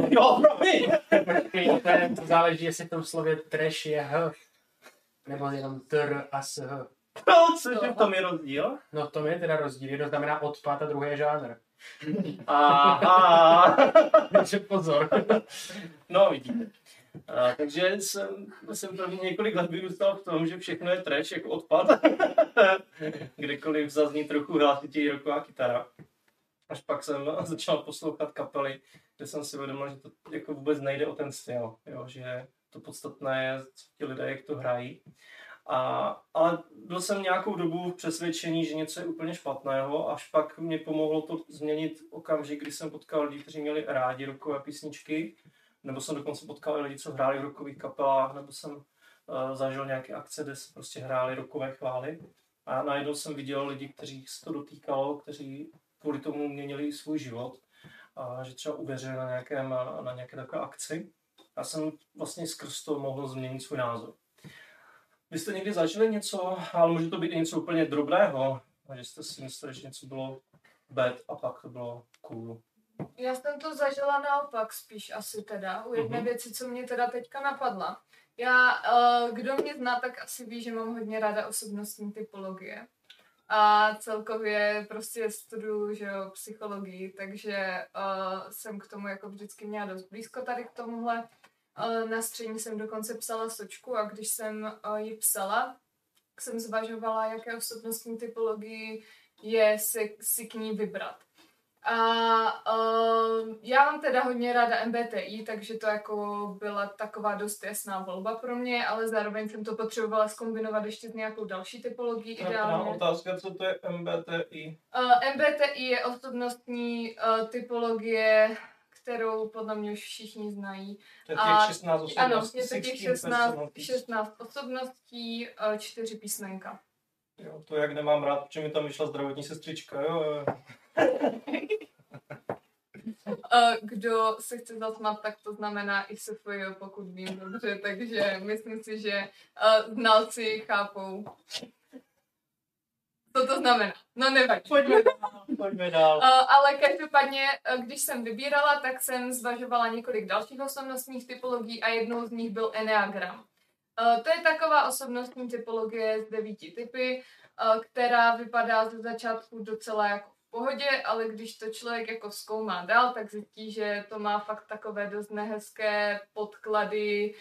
Jo, promiň! Počkej, to, záleží, jestli v tom slově trash je h. Nebo jenom tr a s h. No, cože v tom je rozdíl? No to je teda rozdíl. Jedno znamená odpad a druhé je žánr. Aha. Takže pozor. No, vidíte. A, takže jsem, jsem první několik let vyrůstal v tom, že všechno je trash jako odpad. Kdekoliv zazní trochu hlasitěji roková kytara. Až pak jsem začal poslouchat kapely, kde jsem si uvědomil, že to jako vůbec nejde o ten styl. Jo? Že to podstatné je, co ti lidé, jak to hrají. A, ale byl jsem nějakou dobu v přesvědčení, že něco je úplně špatného, až pak mě pomohlo to změnit okamžik, kdy jsem potkal lidi, kteří měli rádi rokové písničky, nebo jsem dokonce potkal lidi, co hráli v rokových kapelách, nebo jsem uh, zažil nějaké akce, kde se prostě hráli rokové chvály. A najednou jsem viděl lidi, kteří se to dotýkalo, kteří kvůli tomu měnili svůj život, a že třeba uvěřili na, nějakém, na nějaké takové akci. Já jsem vlastně skrz to mohl změnit svůj názor. Vy jste někdy zažili něco, ale může to být i něco úplně drobného, že jste si mysleli, že něco bylo bad a pak to bylo cool. Já jsem to zažila naopak spíš asi teda. U jedné Mhm. věci, co mě teda teďka napadla. Já, uh, kdo mě zná, tak asi ví, že mám hodně ráda osobnostní typologie. A celkově prostě studuju, že jo, psychologii, takže uh, jsem k tomu jako vždycky měla dost blízko tady k tomuhle. Na střední jsem dokonce psala sočku a když jsem uh, ji psala, jsem zvažovala, jaké osobnostní typologii je si, si k ní vybrat. A uh, já mám teda hodně ráda MBTI, takže to jako byla taková dost jasná volba pro mě, ale zároveň jsem to potřebovala skombinovat ještě s nějakou další typologií Ideálně. ideálně. otázka, co to je MBTI? Uh, MBTI je osobnostní uh, typologie, kterou podle mě už všichni znají. To je těch 16 osobností. Ano, je to těch 16 16, personalities. 16 osobností, uh, 4 písmenka. Jo, to jak nemám rád, protože mi tam vyšla zdravotní sestřička, jo, jo. Uh, kdo se chce zasmat, tak to znamená i SFJ, pokud vím dobře, takže myslím si, že uh, znalci chápou, co to znamená. No nevadí. Pojďme dál, pojďme dál. Uh, ale každopádně, uh, když jsem vybírala, tak jsem zvažovala několik dalších osobnostních typologií a jednou z nich byl Enneagram. Uh, to je taková osobnostní typologie z devíti typy, která vypadá ze začátku docela jako v pohodě, ale když to člověk jako zkoumá dál, tak zjistí, že to má fakt takové dost nehezké podklady,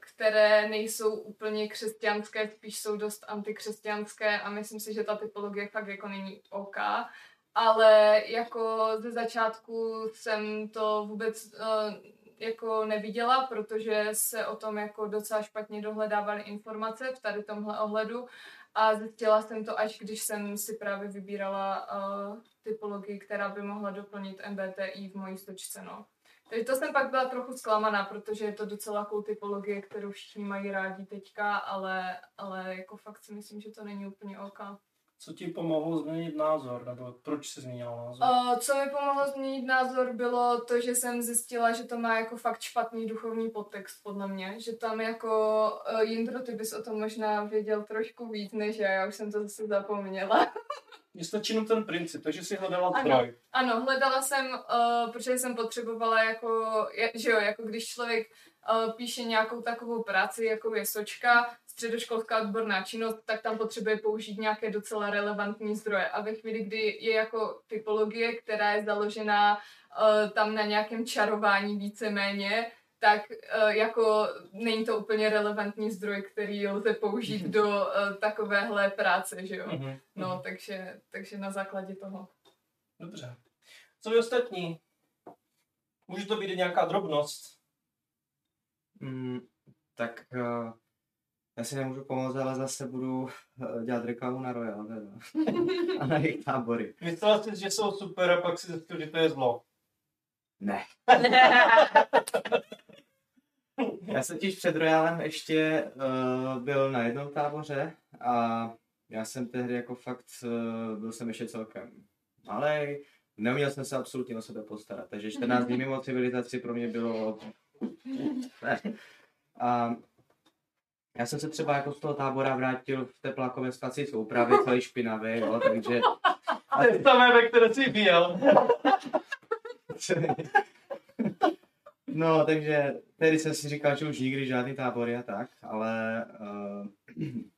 které nejsou úplně křesťanské, spíš jsou dost antikřesťanské a myslím si, že ta typologie fakt jako není OK. Ale jako ze začátku jsem to vůbec uh, jako neviděla, protože se o tom jako docela špatně dohledávaly informace v tady tomhle ohledu a zjistila jsem to až když jsem si právě vybírala uh, typologii, která by mohla doplnit MBTI v mojí stočce, no. Takže to jsem pak byla trochu zklamaná, protože je to docela cool typologie, kterou všichni mají rádi teďka, ale, ale jako fakt si myslím, že to není úplně OK. Co ti pomohlo změnit názor, nebo proč jsi změnila názor? Uh, co mi pomohlo změnit názor, bylo to, že jsem zjistila, že to má jako fakt špatný duchovní podtext, podle mě. Že tam jako uh, Jindro, ty bys o tom možná věděl trošku víc než já, já už jsem to zase zapomněla. Mně stačí jenom ten princip, takže si hledala Ano. zdroj. Ano, hledala jsem, uh, protože jsem potřebovala jako, je- že jo, jako když člověk uh, píše nějakou takovou práci, jako je sočka, středoškolská odborná činnost, tak tam potřebuje použít nějaké docela relevantní zdroje. A ve chvíli, kdy je jako typologie, která je založená uh, tam na nějakém čarování víceméně, tak uh, jako není to úplně relevantní zdroj, který lze použít do uh, takovéhle práce, že jo. Mhm. No, takže, takže na základě toho. Dobře. Co vy ostatní? Může to být i nějaká drobnost. Mm, tak uh, já si nemůžu pomoct, ale zase budu uh, dělat reklamu na Royal teda. a na jejich tábory. Myslela jsi, že jsou super a pak si zjistil, že to je zlo. Ne. Já jsem totiž před Royalem ještě uh, byl na jednom táboře a já jsem tehdy jako fakt, uh, byl jsem ještě celkem malej, neuměl jsem se absolutně o sebe postarat, takže 14 dní mimo civilizaci pro mě bylo... Ne. A já jsem se třeba jako z toho tábora vrátil v teplákové spací soupravy, celý špinavý, jo, takže... To je samé, ve které jsi byl. No, takže tehdy jsem si říkal, že už nikdy žádný tábory a tak, ale uh,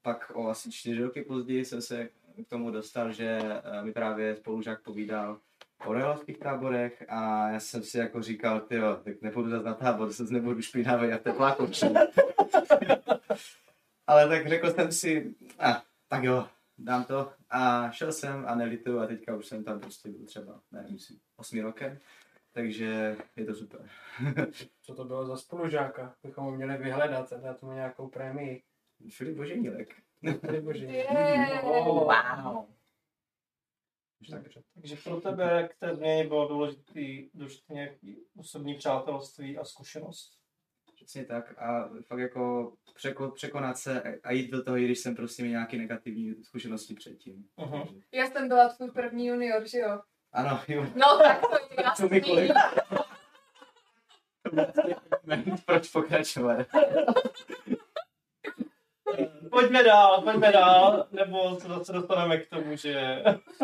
pak o asi čtyři roky později jsem se k tomu dostal, že uh, mi právě spolužák povídal o rojalovských táborech a já jsem si jako říkal, tyjo, tak nepůjdu zase na tábor, se nebudu špinavý a v tepláku. ale tak řekl jsem si, a, tak jo, dám to a šel jsem a nelituju a teďka už jsem tam prostě byl třeba, nevím, myslím, osmi rokem. Takže je to super. Co to bylo za spolužáka? Bychom ho měli vyhledat a dát mu nějakou prémii. Filip Boženílek. Tady bože. Yeah. Oh. Wow. Dobře. Takže pro tebe k té změně bylo důležitý, důležitý nějaký osobní přátelství a zkušenost. Přesně tak. A fakt jako překo, překonat se a jít do toho, i když jsem prostě měl nějaké negativní zkušenosti předtím. Takže- Já jsem byla tvůj první junior, že jo? Ano, jo. No tak to je Co mi kolik? jasný. Proč pokračovat? Pojďme dál, pojďme dál, nebo se zase dostaneme k tomu, že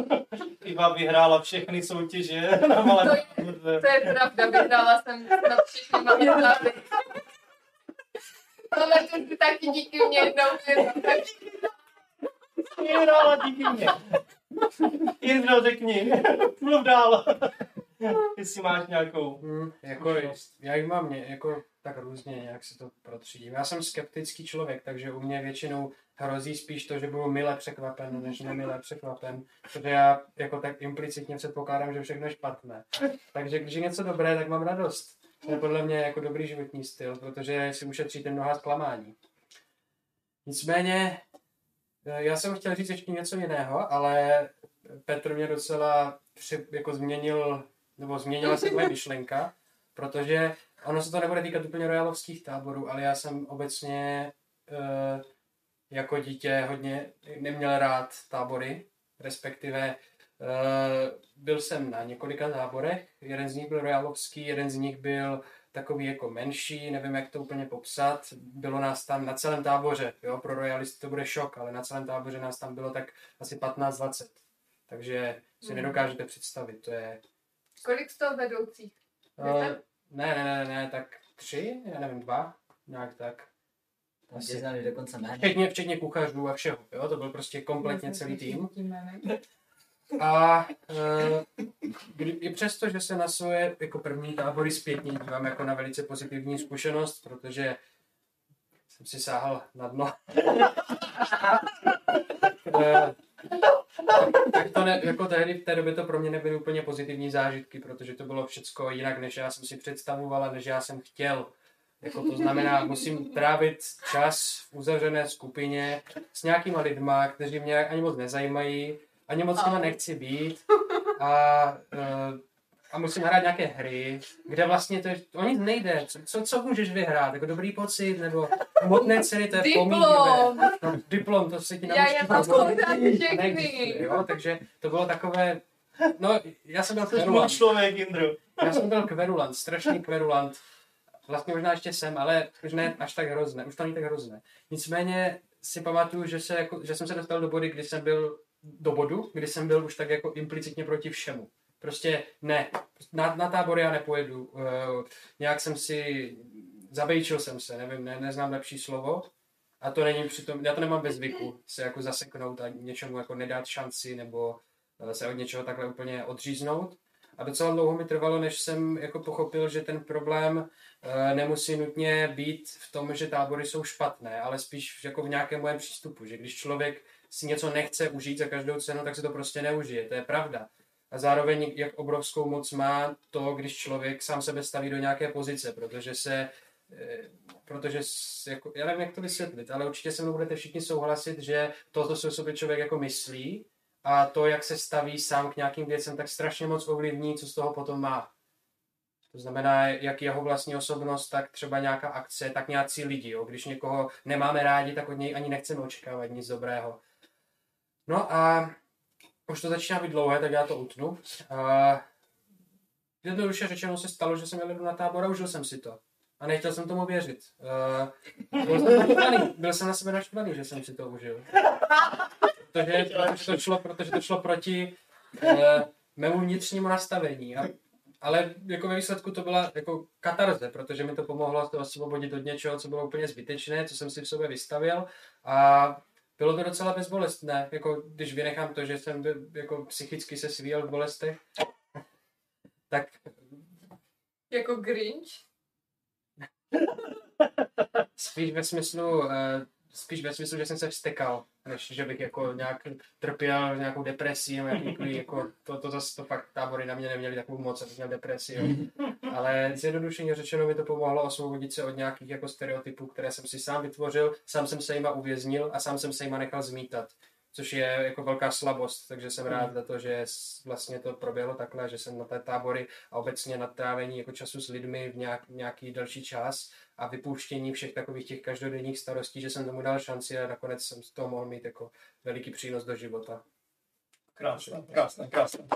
Iva vyhrála všechny soutěže na malém To je- To je pravda, vyhrála jsem na všechny magistrátky. Ale to si taky díky mě jednou. Vyhrála díky mě. Jindro, řekni, mluv dál. Jestli máš nějakou Hmm, jako, já jich mám, mě, jako, tak různě nějak si to protřídím. Já jsem skeptický člověk, takže u mě většinou hrozí spíš to, že budu mile překvapen, než nemile překvapen, protože já jako tak implicitně předpokládám, že všechno je špatné. Takže když je něco dobré, tak mám radost. To je podle mě jako dobrý životní styl, protože si ušetříte mnoha zklamání. Nicméně, eh, já jsem chtěl říct ještě něco jiného, ale Petr mě docela při, jako změnil, nebo změnila se moje myšlenka, protože ono se to nebude týkat úplně royalovských táborů, ale já jsem obecně e, jako dítě hodně neměl rád tábory, respektive e, byl jsem na několika táborech, jeden z nich byl royalovský, jeden z nich byl takový jako menší, nevím, jak to úplně popsat. Bylo nás tam na celém táboře, jo, pro royalisty to bude šok, ale na celém táboře nás tam bylo tak asi 15-20. Takže si Hmm. nedokážete představit, to je... Kolik z toho vedoucích? Uh, ne, ne, ne, ne, tak tři, já nevím, dva, nějak tak. Asi. znali dokonce jméno. Včetně, včetně kuchařů a všeho, jo, to byl prostě kompletně jsem celý tým. tím jménem. A kdy, i přesto, že se na svoje jako první tábory zpětně dívám jako na velice pozitivní zkušenost, protože jsem si sáhal na dno. Eh, tak to ne, jako tehdy v té době to pro mě nebyly úplně pozitivní zážitky, protože to bylo všecko jinak, než já jsem si představoval a než já jsem chtěl. Jako to znamená, musím trávit čas v uzavřené skupině s nějakýma lidma, kteří mě ani moc nezajímají, ani moc s nechci být a, eh, a musím hrát nějaké hry, kde vlastně to je, o nic nejde. Co, co, můžeš vyhrát? Jako dobrý pocit nebo hmotné ceny, to je. Diplom! No, diplom, to se ti Já naučí je takže to bylo takové, no, já jsem byl kverulant, člověk, Indro. já jsem byl kverulant, strašný kverulant, vlastně možná ještě jsem, ale už ne až tak hrozné, už to není tak hrozné. Nicméně si pamatuju, že, se jako, že jsem se dostal do body, kdy jsem byl do bodu, kdy jsem byl už tak jako implicitně proti všemu. Prostě ne, na, na tábor já nepojedu. Uh, nějak jsem si, zabejčil jsem se, nevím, ne, neznám lepší slovo. A to není přitom, já to nemám ve zvyku se jako zaseknout a něčemu jako nedat šanci nebo eh, se od něčeho takhle úplně odříznout. A docela dlouho mi trvalo, než jsem jako pochopil, že ten problém eh, nemusí nutně být v tom, že tábory jsou špatné, ale spíš jako v nějakém mojem přístupu, že když člověk si něco nechce užít za každou cenu, tak se to prostě neužije, to je pravda. A zároveň, jak obrovskou moc má to, když člověk sám sebe staví do nějaké pozice, protože se eh, protože jako, já nevím, jak to vysvětlit, ale určitě se mnou budete všichni souhlasit, že to, co si o sobě člověk jako myslí a to, jak se staví sám k nějakým věcem, tak strašně moc ovlivní, co z toho potom má. To znamená, jak jeho vlastní osobnost, tak třeba nějaká akce, tak nějací lidi. Jo. Když někoho nemáme rádi, tak od něj ani nechceme očekávat nic dobrého. No a už to začíná být dlouhé, tak já to utnu. A jednoduše řečeno se stalo, že jsem jel na tábor a užil jsem si to. A nechtěl jsem tomu věřit. Uh, byl, jsem byl jsem na sebe naštvaný, že jsem si to užil. Protože, protože, to, šlo, protože to šlo proti uh, mému vnitřnímu nastavení. A, ale jako ve výsledku to byla jako katarze, protože mi to pomohlo to osvobodit od něčeho, co bylo úplně zbytečné, co jsem si v sobě vystavil. A bylo to docela bezbolestné, jako když vynechám to, že jsem jako psychicky se svíjel v bolestech, tak Jako Grinch? spíš ve smyslu, eh, spíš ve smyslu, že jsem se vstekal, než že bych jako nějak trpěl nějakou depresí, nebo nějaký, jako, to, to, zase to fakt tábory na mě neměli takovou moc, abych měl depresi, jo. Ale zjednodušeně řečeno mi to pomohlo osvobodit se od nějakých jako stereotypů, které jsem si sám vytvořil, sám jsem se jima uvěznil a sám jsem se jima nechal zmítat. Což je jako velká slabost, takže jsem rád za to, že vlastně to proběhlo takhle, že jsem na té tábory a obecně na trávení jako času s lidmi v nějak, nějaký další čas a vypouštění všech takových těch každodenních starostí, že jsem tomu dal šanci a nakonec jsem z toho mohl mít jako veliký přínos do života. Krásné, krásné, krásné.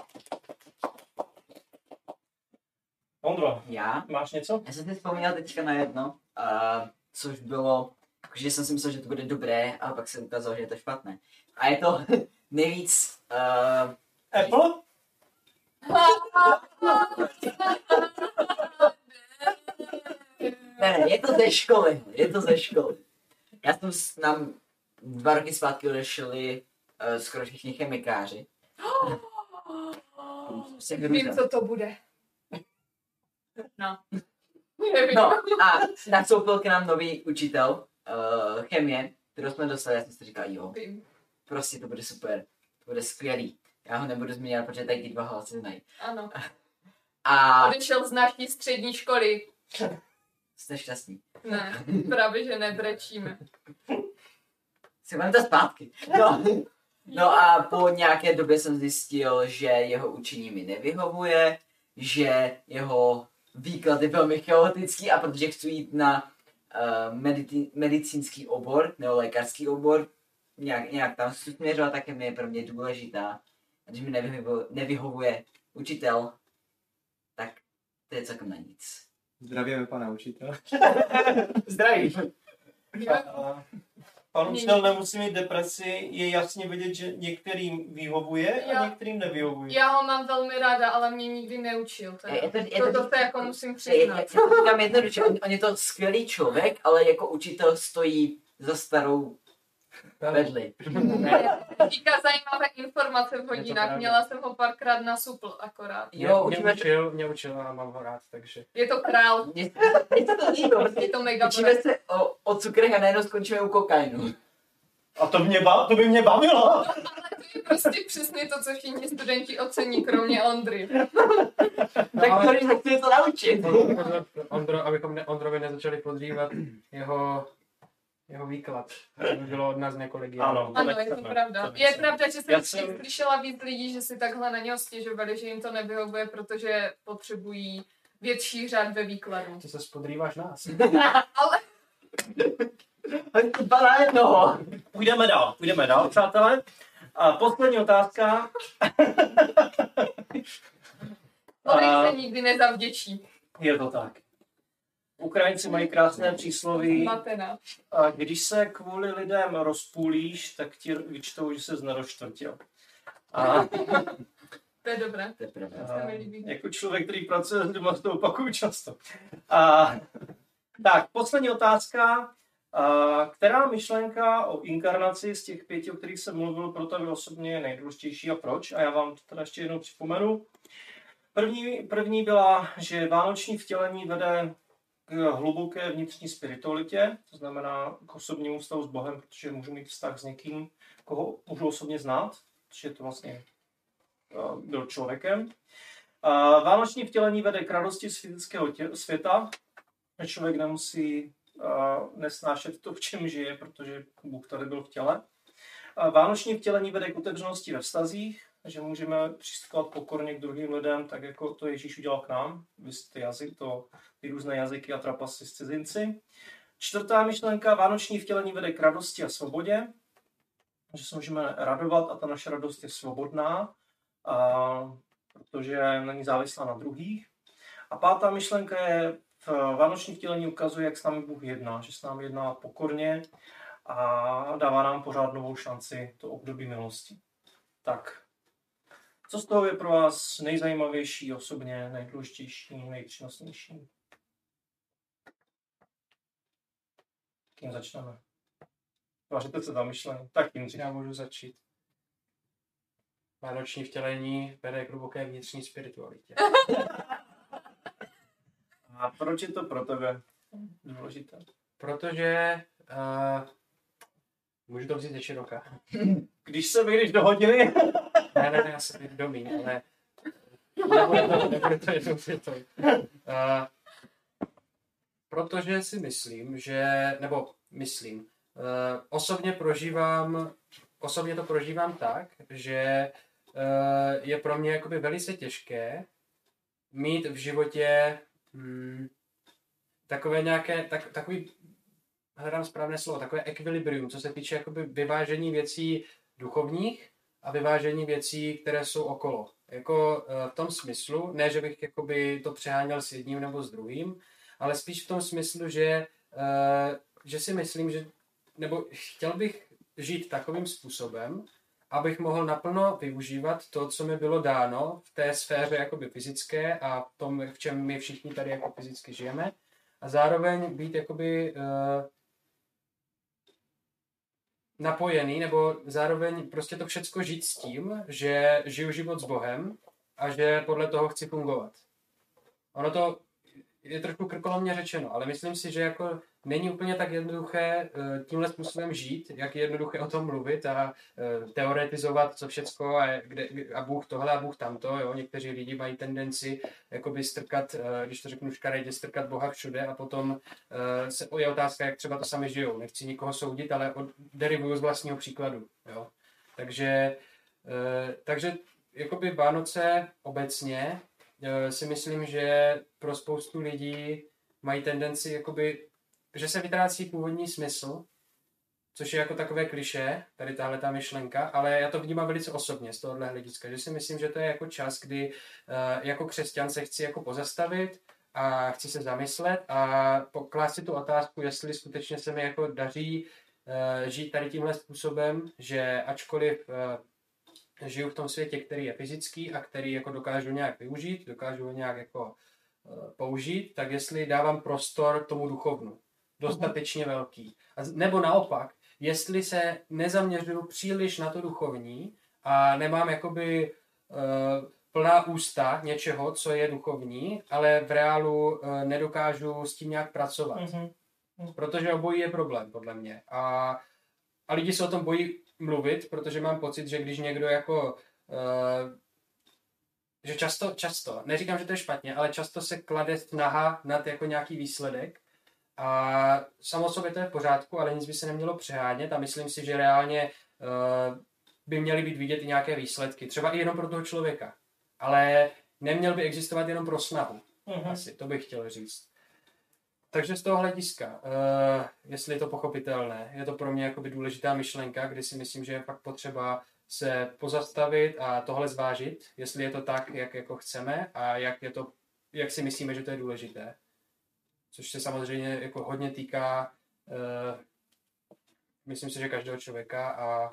Ondro, Já? máš něco? Já jsem si vzpomněl teďka na jedno, uh, což bylo, že jsem si myslel, že to bude dobré, ale pak se ukázalo, že je to špatné. A je to nejvíc, uh, Apple? ne, ne, je to ze školy, je to ze školy. Já jsem s, nám dva roky zpátky odešli uh, skoro všichni chemikáři. Vím, co to bude. No. No a nastoupil k nám nový učitel uh, chemie, kterou jsme dostali, já jsem si říkal, jo, Vím. prostě to bude super, to bude skvělý. Já ho nebudu zmiňovat, protože tady ty dva hlasy znají. Ano. A Odešel z naší střední školy. Jste šťastní. Ne, právě že nebrečíme. Si to zpátky. No. no a po nějaké době jsem zjistil, že jeho učení mi nevyhovuje, že jeho výklad je velmi chaotický a protože chci jít na uh, mediti- medicínský obor, nebo lékařský obor, nějak, nějak tam směřovat, tak je pro mě důležitá. A když mi nevyhovuje, nevyhovuje učitel, tak to je celkem na nic. Zdravíme pana učitele. Zdraví. A Pan učitel nemusí mít depresi, je jasně vidět, že některým vyhovuje a Já- některým nevyhovuje. Já ho mám velmi ráda, ale mě nikdy neučil. Teda. Je to- je to, to- to, to jako musím Já přiznat. to říkám jednoduše, on, on je to skvělý člověk, ale jako učitel stojí za starou vedli. Říká zajímavé informace v Je hodinách. Měla jsem ho párkrát na supl akorát. Mě, Jo, mě učíme, učil, mě učil a mám ho rád, takže. Je to král. mě, mě se to líbí, Je to mega učíme se o, o cukrech a najednou skončíme u kokainu. A to, mě ba- to by mě bavilo. To je prostě přesně to, co všichni studenti ocení, kromě Ondry. Tak ale- to, chci to naučit. Ondro, abychom ne, Ondrovi nezačali podřívat jeho, jeho výklad. To by bylo od nás několik. Ano. Ano, je to pravda. to Je pravda, že Já jsem, jsem- slyšela víc lidí, že si takhle na něho stěžovali, že jim to nevyhovuje, protože potřebují větší řád ve výkladu. Ty se spodrýváš nás. Ale Dva na jednoho. Půjdeme dál, půjdeme dál, přátelé. A poslední otázka. Ondřej A- se nikdy nezavděčí. Je to tak. Ukrajinci mají krásné přísloví. A když se kvůli lidem rozpůlíš, tak ti vyčtou, že se neroštvrtil. A, To je dobré. To je. To se mi líbí. jako člověk, který pracuje s lidmi, to opakuju často. A, tak, poslední otázka. A, která myšlenka o inkarnaci z těch pěti, o kterých jsem mluvil, pro tebe osobně je nejdůležitější a proč? A já vám to teda ještě jednou připomenu. První, první byla, že vánoční vtělení vede k hluboké vnitřní spiritualitě, to znamená k osobnímu vztahu s Bohem, protože můžu mít vztah s někým, koho můžu osobně znát, protože je to vlastně uh, byl člověkem. Vánoční vtělení vede k radosti z fyzického tě- světa, že člověk nemusí uh, nesnášet to, v čem žije, protože Bůh tady byl v těle. Vánoční vtělení vede k otevřenosti ve vztazích, že můžeme přistupovat pokorně k druhým lidem, tak jako to Ježíš udělal k nám. Vy jste jazyk, to, ty různé jazyky a trapasy s cizinci. Čtvrtá myšlenka, vánoční vtělení vede k radosti a svobodě, že se můžeme radovat a ta naše radost je svobodná, a, protože není závislá na druhých. A pátá myšlenka je, v vánoční vtělení ukazuje, jak s námi Bůh jedná, že s námi jedná pokorně a dává nám pořád novou šanci to období milosti. Tak, co z toho je pro vás nejzajímavější, osobně nejdůležitější, nejpřínosnější? Kým začneme? Vážete se zamyšlení? Tak tím Já můžu začít. Vánoční vtělení vede k hluboké vnitřní spiritualitě. A proč je to pro tebe důležité? Protože uh, můžu to vzít ze široka. Když se vyjdeš do hodiny, Ne, ne, ne, já jsem vědomý, ale nebude to, nebude to jednou větou. Uh, protože si myslím, že, nebo myslím, uh, osobně prožívám, osobně to prožívám tak, že uh, je pro mě jakoby velice těžké mít v životě hmm, takové nějaké, tak, takový, hledám správné slovo, takové ekvilibrium, co se týče jakoby vyvážení věcí duchovních a vyvážení věcí, které jsou okolo. Jako eh, v tom smyslu, ne, že bych jakoby to přeháněl s jedním nebo s druhým, ale spíš v tom smyslu, že, eh, že si myslím, že, nebo chtěl bych žít takovým způsobem, abych mohl naplno využívat to, co mi bylo dáno v té sféře jakoby fyzické a v tom, v čem my všichni tady jako fyzicky žijeme a zároveň být jakoby uh, napojený, nebo zároveň prostě to všecko žít s tím, že žiju život s Bohem a že podle toho chci fungovat. Ono to je trošku krkolomně řečeno, ale myslím si, že jako není úplně tak jednoduché eh, tímhle způsobem žít, jak je jednoduché o tom mluvit a eh, teoretizovat co všecko a, kde, a Bůh tohle a Bůh tamto. Jo? Někteří lidi mají tendenci jakoby strkat, eh, když to řeknu škaredě, strkat Boha všude a potom se je otázka, jak třeba to sami žijou. Nechci nikoho soudit, ale derivuju z vlastního příkladu. Jo? Takže, takže jakoby Vánoce obecně si myslím, že pro spoustu lidí mají tendenci jakoby že se vytrácí původní smysl, což je jako takové kliše, tady tahle ta myšlenka, ale já to vnímám velice osobně z tohohle hlediska, že si myslím, že to je jako čas, kdy uh, jako křesťan se chci jako pozastavit a chci se zamyslet a poklást si tu otázku, jestli skutečně se mi jako daří uh, žít tady tímhle způsobem, že ačkoliv uh, žiju v tom světě, který je fyzický a který jako dokážu nějak využít, dokážu nějak jako použít, tak jestli dávám prostor tomu duchovnu dostatečně velký. A, nebo naopak, jestli se nezaměřuju příliš na to duchovní a nemám jakoby uh, plná ústa něčeho, co je duchovní, ale v reálu uh, nedokážu s tím nějak pracovat. Mm-hmm. Protože obojí je problém, podle mě. A, a lidi se o tom bojí mluvit, protože mám pocit, že když někdo jako uh, že často, často, neříkám, že to je špatně, ale často se klade snaha nad jako nějaký výsledek a samo sobě to je v pořádku, ale nic by se nemělo přehánět a myslím si, že reálně uh, by měly být vidět i nějaké výsledky. Třeba i jenom pro toho člověka. Ale neměl by existovat jenom pro snahu. Uh-huh. Asi, to bych chtěl říct. Takže z toho hlediska, uh, jestli je to pochopitelné, je to pro mě jakoby důležitá myšlenka, kdy si myslím, že je fakt potřeba se pozastavit a tohle zvážit, jestli je to tak, jak jako chceme a jak, je to, jak si myslíme, že to je důležité což se samozřejmě jako hodně týká, uh, myslím si, že každého člověka a,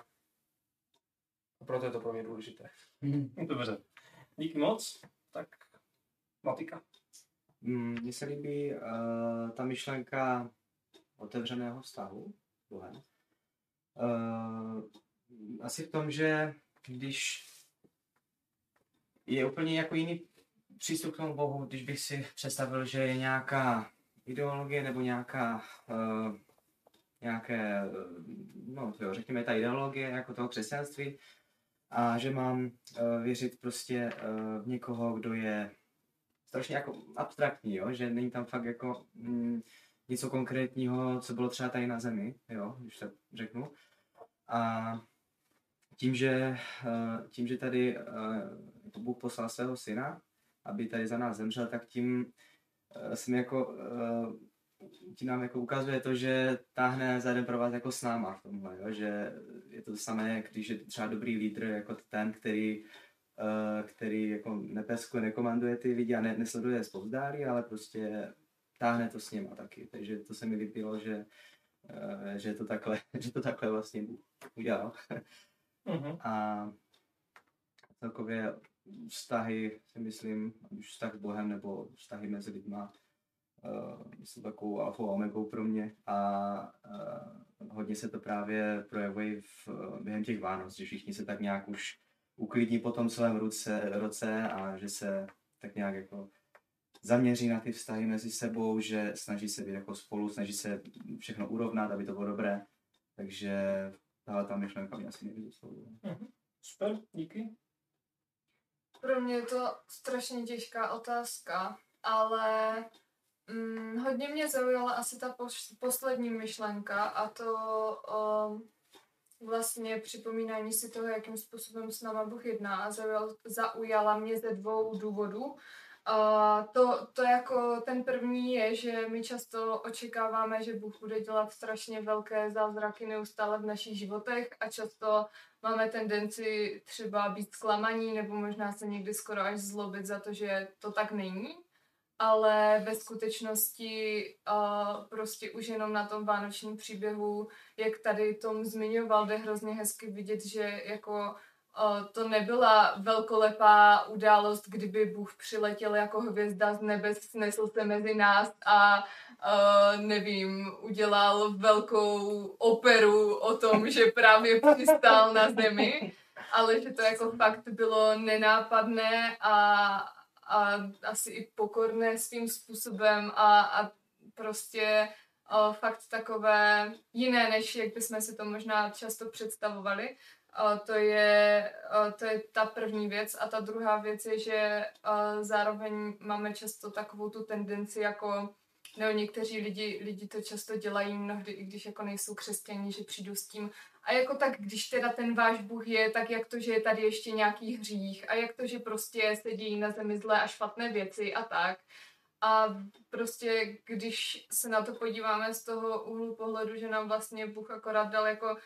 a proto je to pro mě důležité. Dobře. Díky moc. Tak Matika. Mm, mně se líbí uh, ta myšlenka otevřeného vztahu Bohem. Uh, asi v tom, že když je úplně jako jiný přístup k tomu Bohu, když bych si představil, že je nějaká ideologie nebo nějaká, uh, nějaké, eh, no jo, řekněme ta ideologie jako toho křesťanství a že mám uh, věřit prostě uh, v někoho, kdo je strašně jako abstraktní, jo? že není tam fakt jako mm, něco konkrétního, co bylo třeba tady na zemi, jo? když to řeknu. A tím, že, uh, tím, že tady uh, Bůh poslal svého syna, aby tady za nás zemřel, tak tím jsem jako, eh, ti nám jako ukazuje to, že táhne za jeden pro vás jako s náma v tomhle, jo? že je to samé, když je třeba dobrý lídr jako ten, který eh, který jako nepeskuje, nekomanduje ty lidi a ne, nesleduje spouzdálí, ale prostě táhne to s nima taky. Takže to se mi líbilo, že, že, to takhle, že to takhle vlastně udělal. Uh-huh. A celkově vztahy, si myslím, už vztah s Bohem nebo vztahy mezi lidma, uh, jsou takovou a omegou pro mě a uh, hodně se to právě projevuje v, během těch Vánoc, že všichni se tak nějak už uklidní po tom svém roce, roce a že se tak nějak jako zaměří na ty vztahy mezi sebou, že snaží se být jako spolu, snaží se všechno urovnat, aby to bylo dobré. Takže tahle ta myšlenka mě asi nejvíc mm Super, díky. Pro mě je to strašně těžká otázka, ale mm, hodně mě zaujala asi ta pos- poslední myšlenka a to um, vlastně připomínání si toho, jakým způsobem s náma Bůh jedná a zaujal, zaujala mě ze dvou důvodů. To, to jako ten první je, že my často očekáváme, že Bůh bude dělat strašně velké zázraky neustále v našich životech a často máme tendenci třeba být zklamaní nebo možná se někdy skoro až zlobit za to, že to tak není. Ale ve skutečnosti uh, prostě už jenom na tom vánočním příběhu, jak tady Tom zmiňoval, jde hrozně hezky vidět, že jako to nebyla velkolepá událost, kdyby Bůh přiletěl jako hvězda z nebe, snesl se mezi nás a uh, nevím, udělal velkou operu o tom, že právě přistál na zemi, ale že to jako fakt bylo nenápadné a, a asi i pokorné svým způsobem a, a prostě a fakt takové jiné, než jak bychom si to možná často představovali. To, je, a to je ta první věc. A ta druhá věc je, že a zároveň máme často takovou tu tendenci jako nebo někteří lidi, lidi to často dělají mnohdy, i když jako nejsou křesťaní, že přijdu s tím. A jako tak, když teda ten váš Bůh je, tak jak to, že je tady ještě nějaký hřích a jak to, že prostě se dějí na zemi zlé a špatné věci a tak. A prostě, když se na to podíváme z toho úhlu pohledu, že nám vlastně Bůh akorát dal jako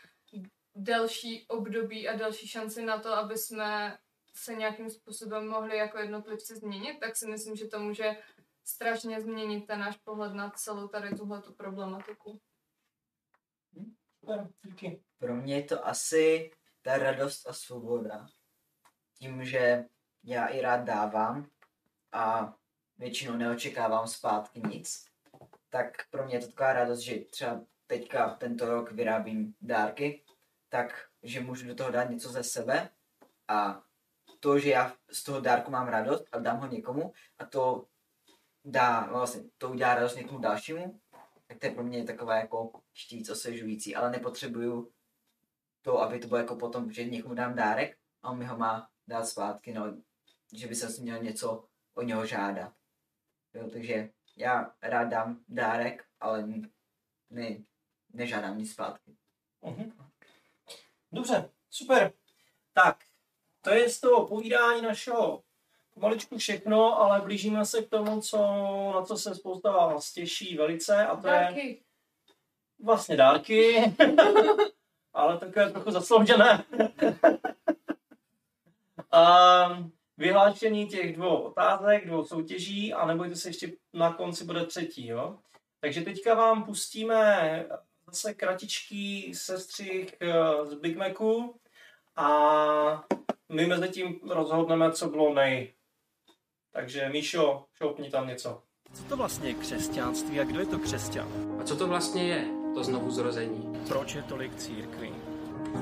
delší období a další šanci na to, aby jsme se nějakým způsobem mohli jako jednotlivci změnit, tak si myslím, že to může strašně změnit ten náš pohled na celou tady tuhle problematiku. Super, díky. Pro mě je to asi ta radost a svoboda. Tím, že já i rád dávám a většinou neočekávám zpátky nic, tak pro mě je to taková radost, že třeba teďka tento rok vyrábím dárky, tak že můžu do toho dát něco ze sebe a to, že já z toho dárku mám radost a dám ho někomu a to dá, vlastně to udělá radost někomu dalšímu, tak to je pro mě takové jako ještě víc osvěžující, ale nepotřebuju to, aby to bylo jako potom, že někomu dám dárek a on mi ho má dát zpátky, no, že by se měl něco o něho žádat. Jo, takže já rád dám dárek, ale ne, nežádám nic zpátky. Mhm. Dobře, super. Tak, to je z toho povídání našeho pomaličku všechno, ale blížíme se k tomu, co, na co se spousta vás těší velice a to je Dárky. vlastně dárky, ale takové trochu zasloužené. um, vyhlášení těch dvou otázek, dvou soutěží a nebojte se, ještě na konci bude třetí. Jo? Takže teďka vám pustíme zase kratičký sestřih eh, z Big Macu a my mezi tím rozhodneme, co bylo nej. Takže Míšo, šoupni tam něco. Co to vlastně je křesťanství a kdo je to křesťan? A co to vlastně je, to znovu zrození? Proč je tolik církví?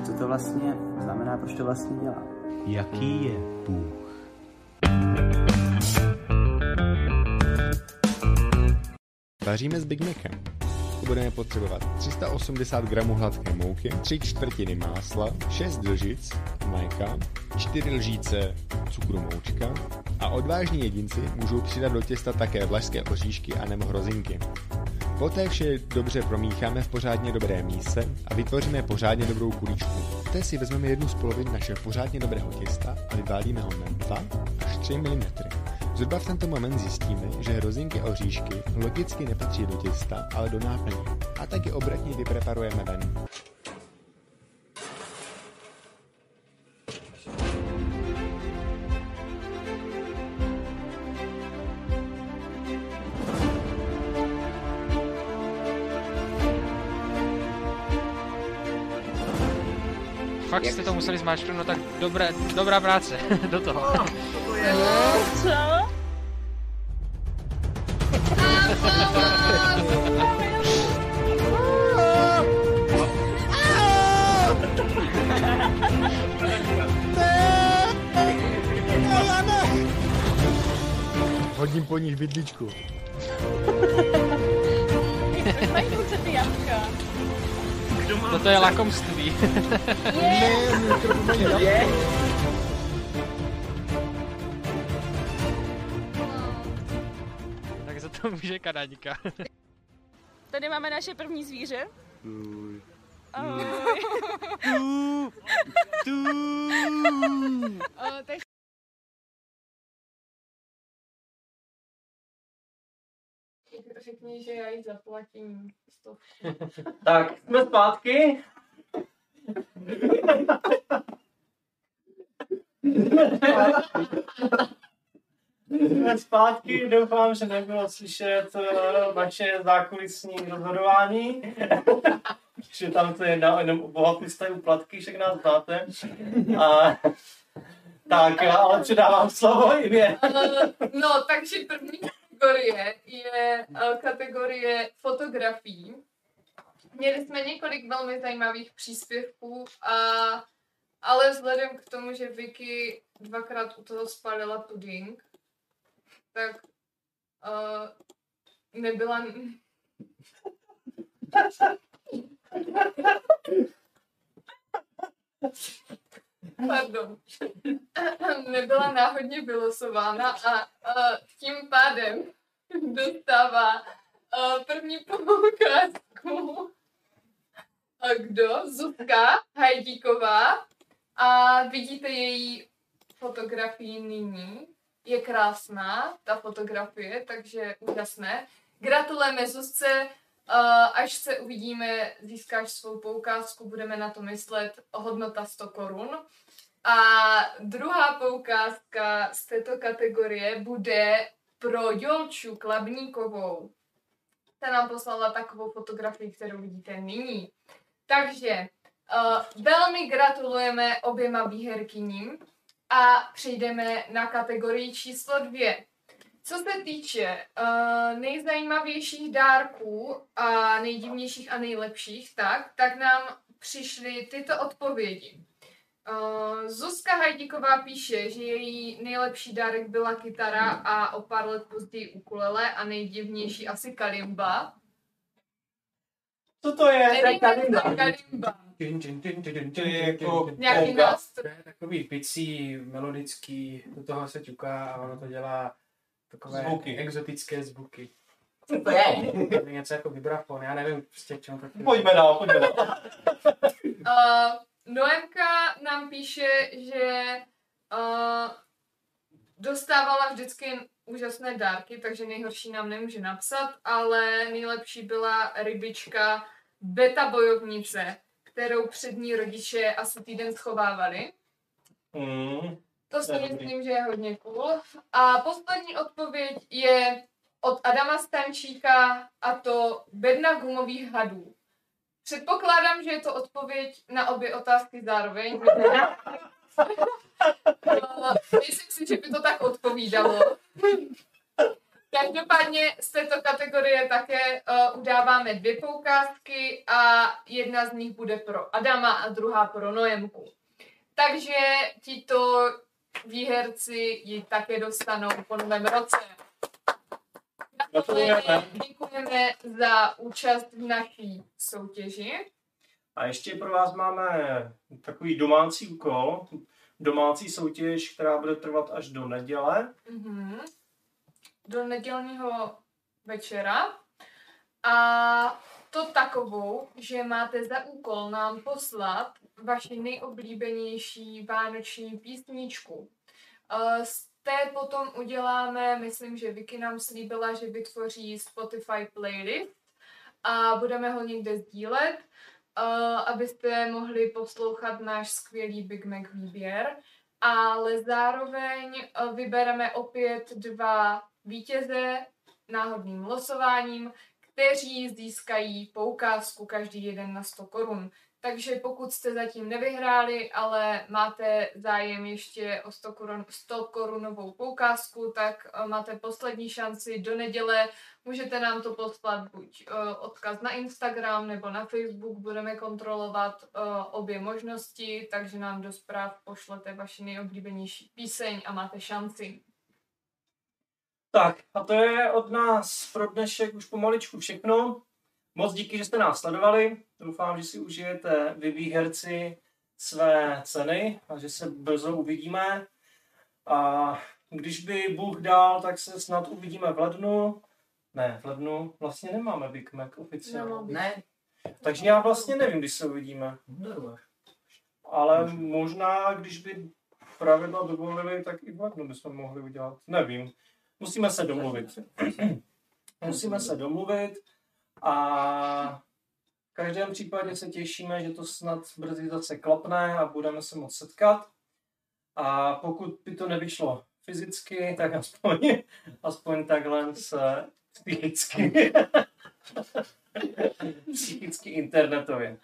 Co to vlastně znamená, proč to vlastně dělám? Jaký je Bůh? Vaříme s Big Macem. Budeme potřebovat 380 gramů hladké mouky, 3 čtvrtiny másla, 6 lžic mléka, 4 lžíce cukru moučka a odvážní jedinci můžou přidat do těsta také vlašské oříšky a nebo hrozinky. Poté vše dobře promícháme v pořádně dobré míse a vytvoříme pořádně dobrou kuličku. Poté si vezmeme jednu z polovin našeho pořádně dobrého těsta a vyválíme ho na 2 až 3 mm. Zhruba v tento moment zjistíme, že hrozinky a oříšky logicky nepatří do těsta, ale do náplně. A tak je obratně vypreparujeme ven. Fakt jste to museli zmáčknout, no tak dobré, dobrá práce, do toho. Co? Hodím po nich bydličku. Mají ruce ty jabka. Toto je lakomství. to může Kanaďka. Tady máme naše první zvíře. Ahoj. O, tak Řekni, že já jí zaplatím stovku. Tak, jsme zpátky. Zpátky, doufám, že nebylo slyšet eh, naše zákulisní rozhodování. že tam se jedná jenom o bohatlisté úplatky, však nás znáte. A, tak, ale předávám slovo i mě. Eh, No, takže první kategorie je eh, kategorie fotografií. Měli jsme několik velmi zajímavých příspěvků, a, ale vzhledem k tomu, že Vicky dvakrát u toho spálila puding, tak uh, nebyla... Pardon. Nebyla náhodně vylosována a uh, tím pádem dostává uh, první poukázku. A kdo? Zuzka Hajdíková. A vidíte její fotografii nyní. Je krásná ta fotografie, takže úžasné. Gratulujeme Zuzce, Uh, až se uvidíme, získáš svou poukázku, budeme na to myslet, hodnota 100 korun. A druhá poukázka z této kategorie bude pro Jolču Klabníkovou. Ta nám poslala takovou fotografii, kterou vidíte nyní. Takže uh, velmi gratulujeme oběma výherkyním a přejdeme na kategorii číslo dvě. Co se týče uh, nejzajímavějších dárků a nejdivnějších a nejlepších, tak, tak nám přišly tyto odpovědi. Uh, Zuzka Hajdíková píše, že její nejlepší dárek byla kytara a o pár let později ukulele a nejdivnější asi kalimba. Co to je? Nevím, to kalimba. To je jako Nějaký nástroj. To je takový picí, melodický, do toho se ťuká a ono to dělá takové Zvuky. exotické zvuky. Co to je? To je něco jako vibrafon, já nevím prostě k čemu to Pojďme dál, pojďme dál. Uh, Noemka nám píše, že uh, dostávala vždycky úžasné dárky, takže nejhorší nám nemůže napsat, ale nejlepší byla rybička beta bojovnice, kterou přední rodiče asi týden schovávali. Mm. To si myslím, že je hodně cool. A poslední odpověď je od Adama Stančíka a to bedna gumových hadů. Předpokládám, že je to odpověď na obě otázky zároveň. Myslím si, že by to tak odpovídalo. Každopádně z této kategorie také uh, udáváme dvě poukázky a jedna z nich bude pro Adama a druhá pro Noemku. Takže tito výherci ji také dostanou po novém roce. Gratulujeme, děkujeme za účast v naší soutěži. A ještě pro vás máme takový domácí úkol, domácí soutěž, která bude trvat až do neděle. Mhm. Do nedělního večera. A to takovou, že máte za úkol nám poslat vaši nejoblíbenější vánoční písničku. Eh, Z té potom uděláme, myslím, že Vicky nám slíbila, že vytvoří Spotify playlist a budeme ho někde sdílet, eh, abyste mohli poslouchat náš skvělý Big Mac výběr. Ale zároveň eh, vybereme opět dva vítěze náhodným losováním, kteří získají poukázku každý jeden na 100 korun. Takže pokud jste zatím nevyhráli, ale máte zájem ještě o 100, korun, 100 korunovou poukázku, tak eh, máte poslední šanci do neděle. Můžete nám to poslat buď eh, odkaz na Instagram nebo na Facebook, budeme kontrolovat eh, obě možnosti, takže nám do zpráv pošlete vaši nejoblíbenější píseň a máte šanci. Tak, a to je od nás pro dnešek už pomaličku všechno. Moc díky, že jste nás sledovali. Doufám, že si užijete vy výherci své ceny a že se brzo uvidíme. A když by Bůh dal, tak se snad uvidíme v lednu. Ne, v lednu vlastně nemáme Big Mac oficiálně. Ne. Takže já vlastně nevím, kdy se uvidíme. Ale možná, když by pravidla dovolili, tak i v lednu bychom mohli udělat. Nevím. Musíme se domluvit. Musíme se domluvit a v každém případě se těšíme, že to snad brzy zase klapne a budeme se moc setkat. A pokud by to nevyšlo fyzicky, tak aspoň, aspoň takhle se psychicky. psychicky internetově.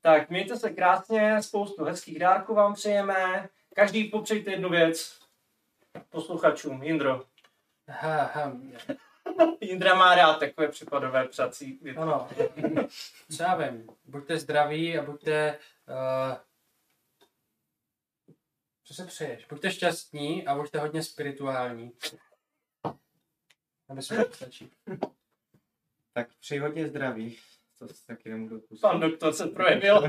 Tak mějte se krásně, spoustu hezkých dárků vám přejeme. Každý popřejte jednu věc posluchačům. Jindro. Ha, ha. Jindra má rád takové případové přací věci. Ano. Co já vím, buďte zdraví a buďte... Uh, co se přeješ? Buďte šťastní a buďte hodně spirituální. A myslím, že to stačí. Tak přeji hodně zdraví. To si taky nemůžu odpustit. Pan doktor se projevil.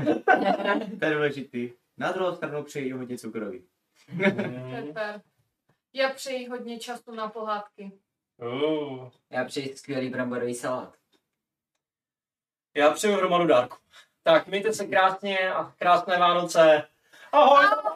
to je důležitý. Na druhou stranu přeji hodně cukroví. Super. Já přeji hodně času na pohádky. Uh. Já přeji skvělý bramborový salát. Já přeju hromadu dárku. Tak, mějte se krásně a krásné Vánoce. Ahoj! Ahoj!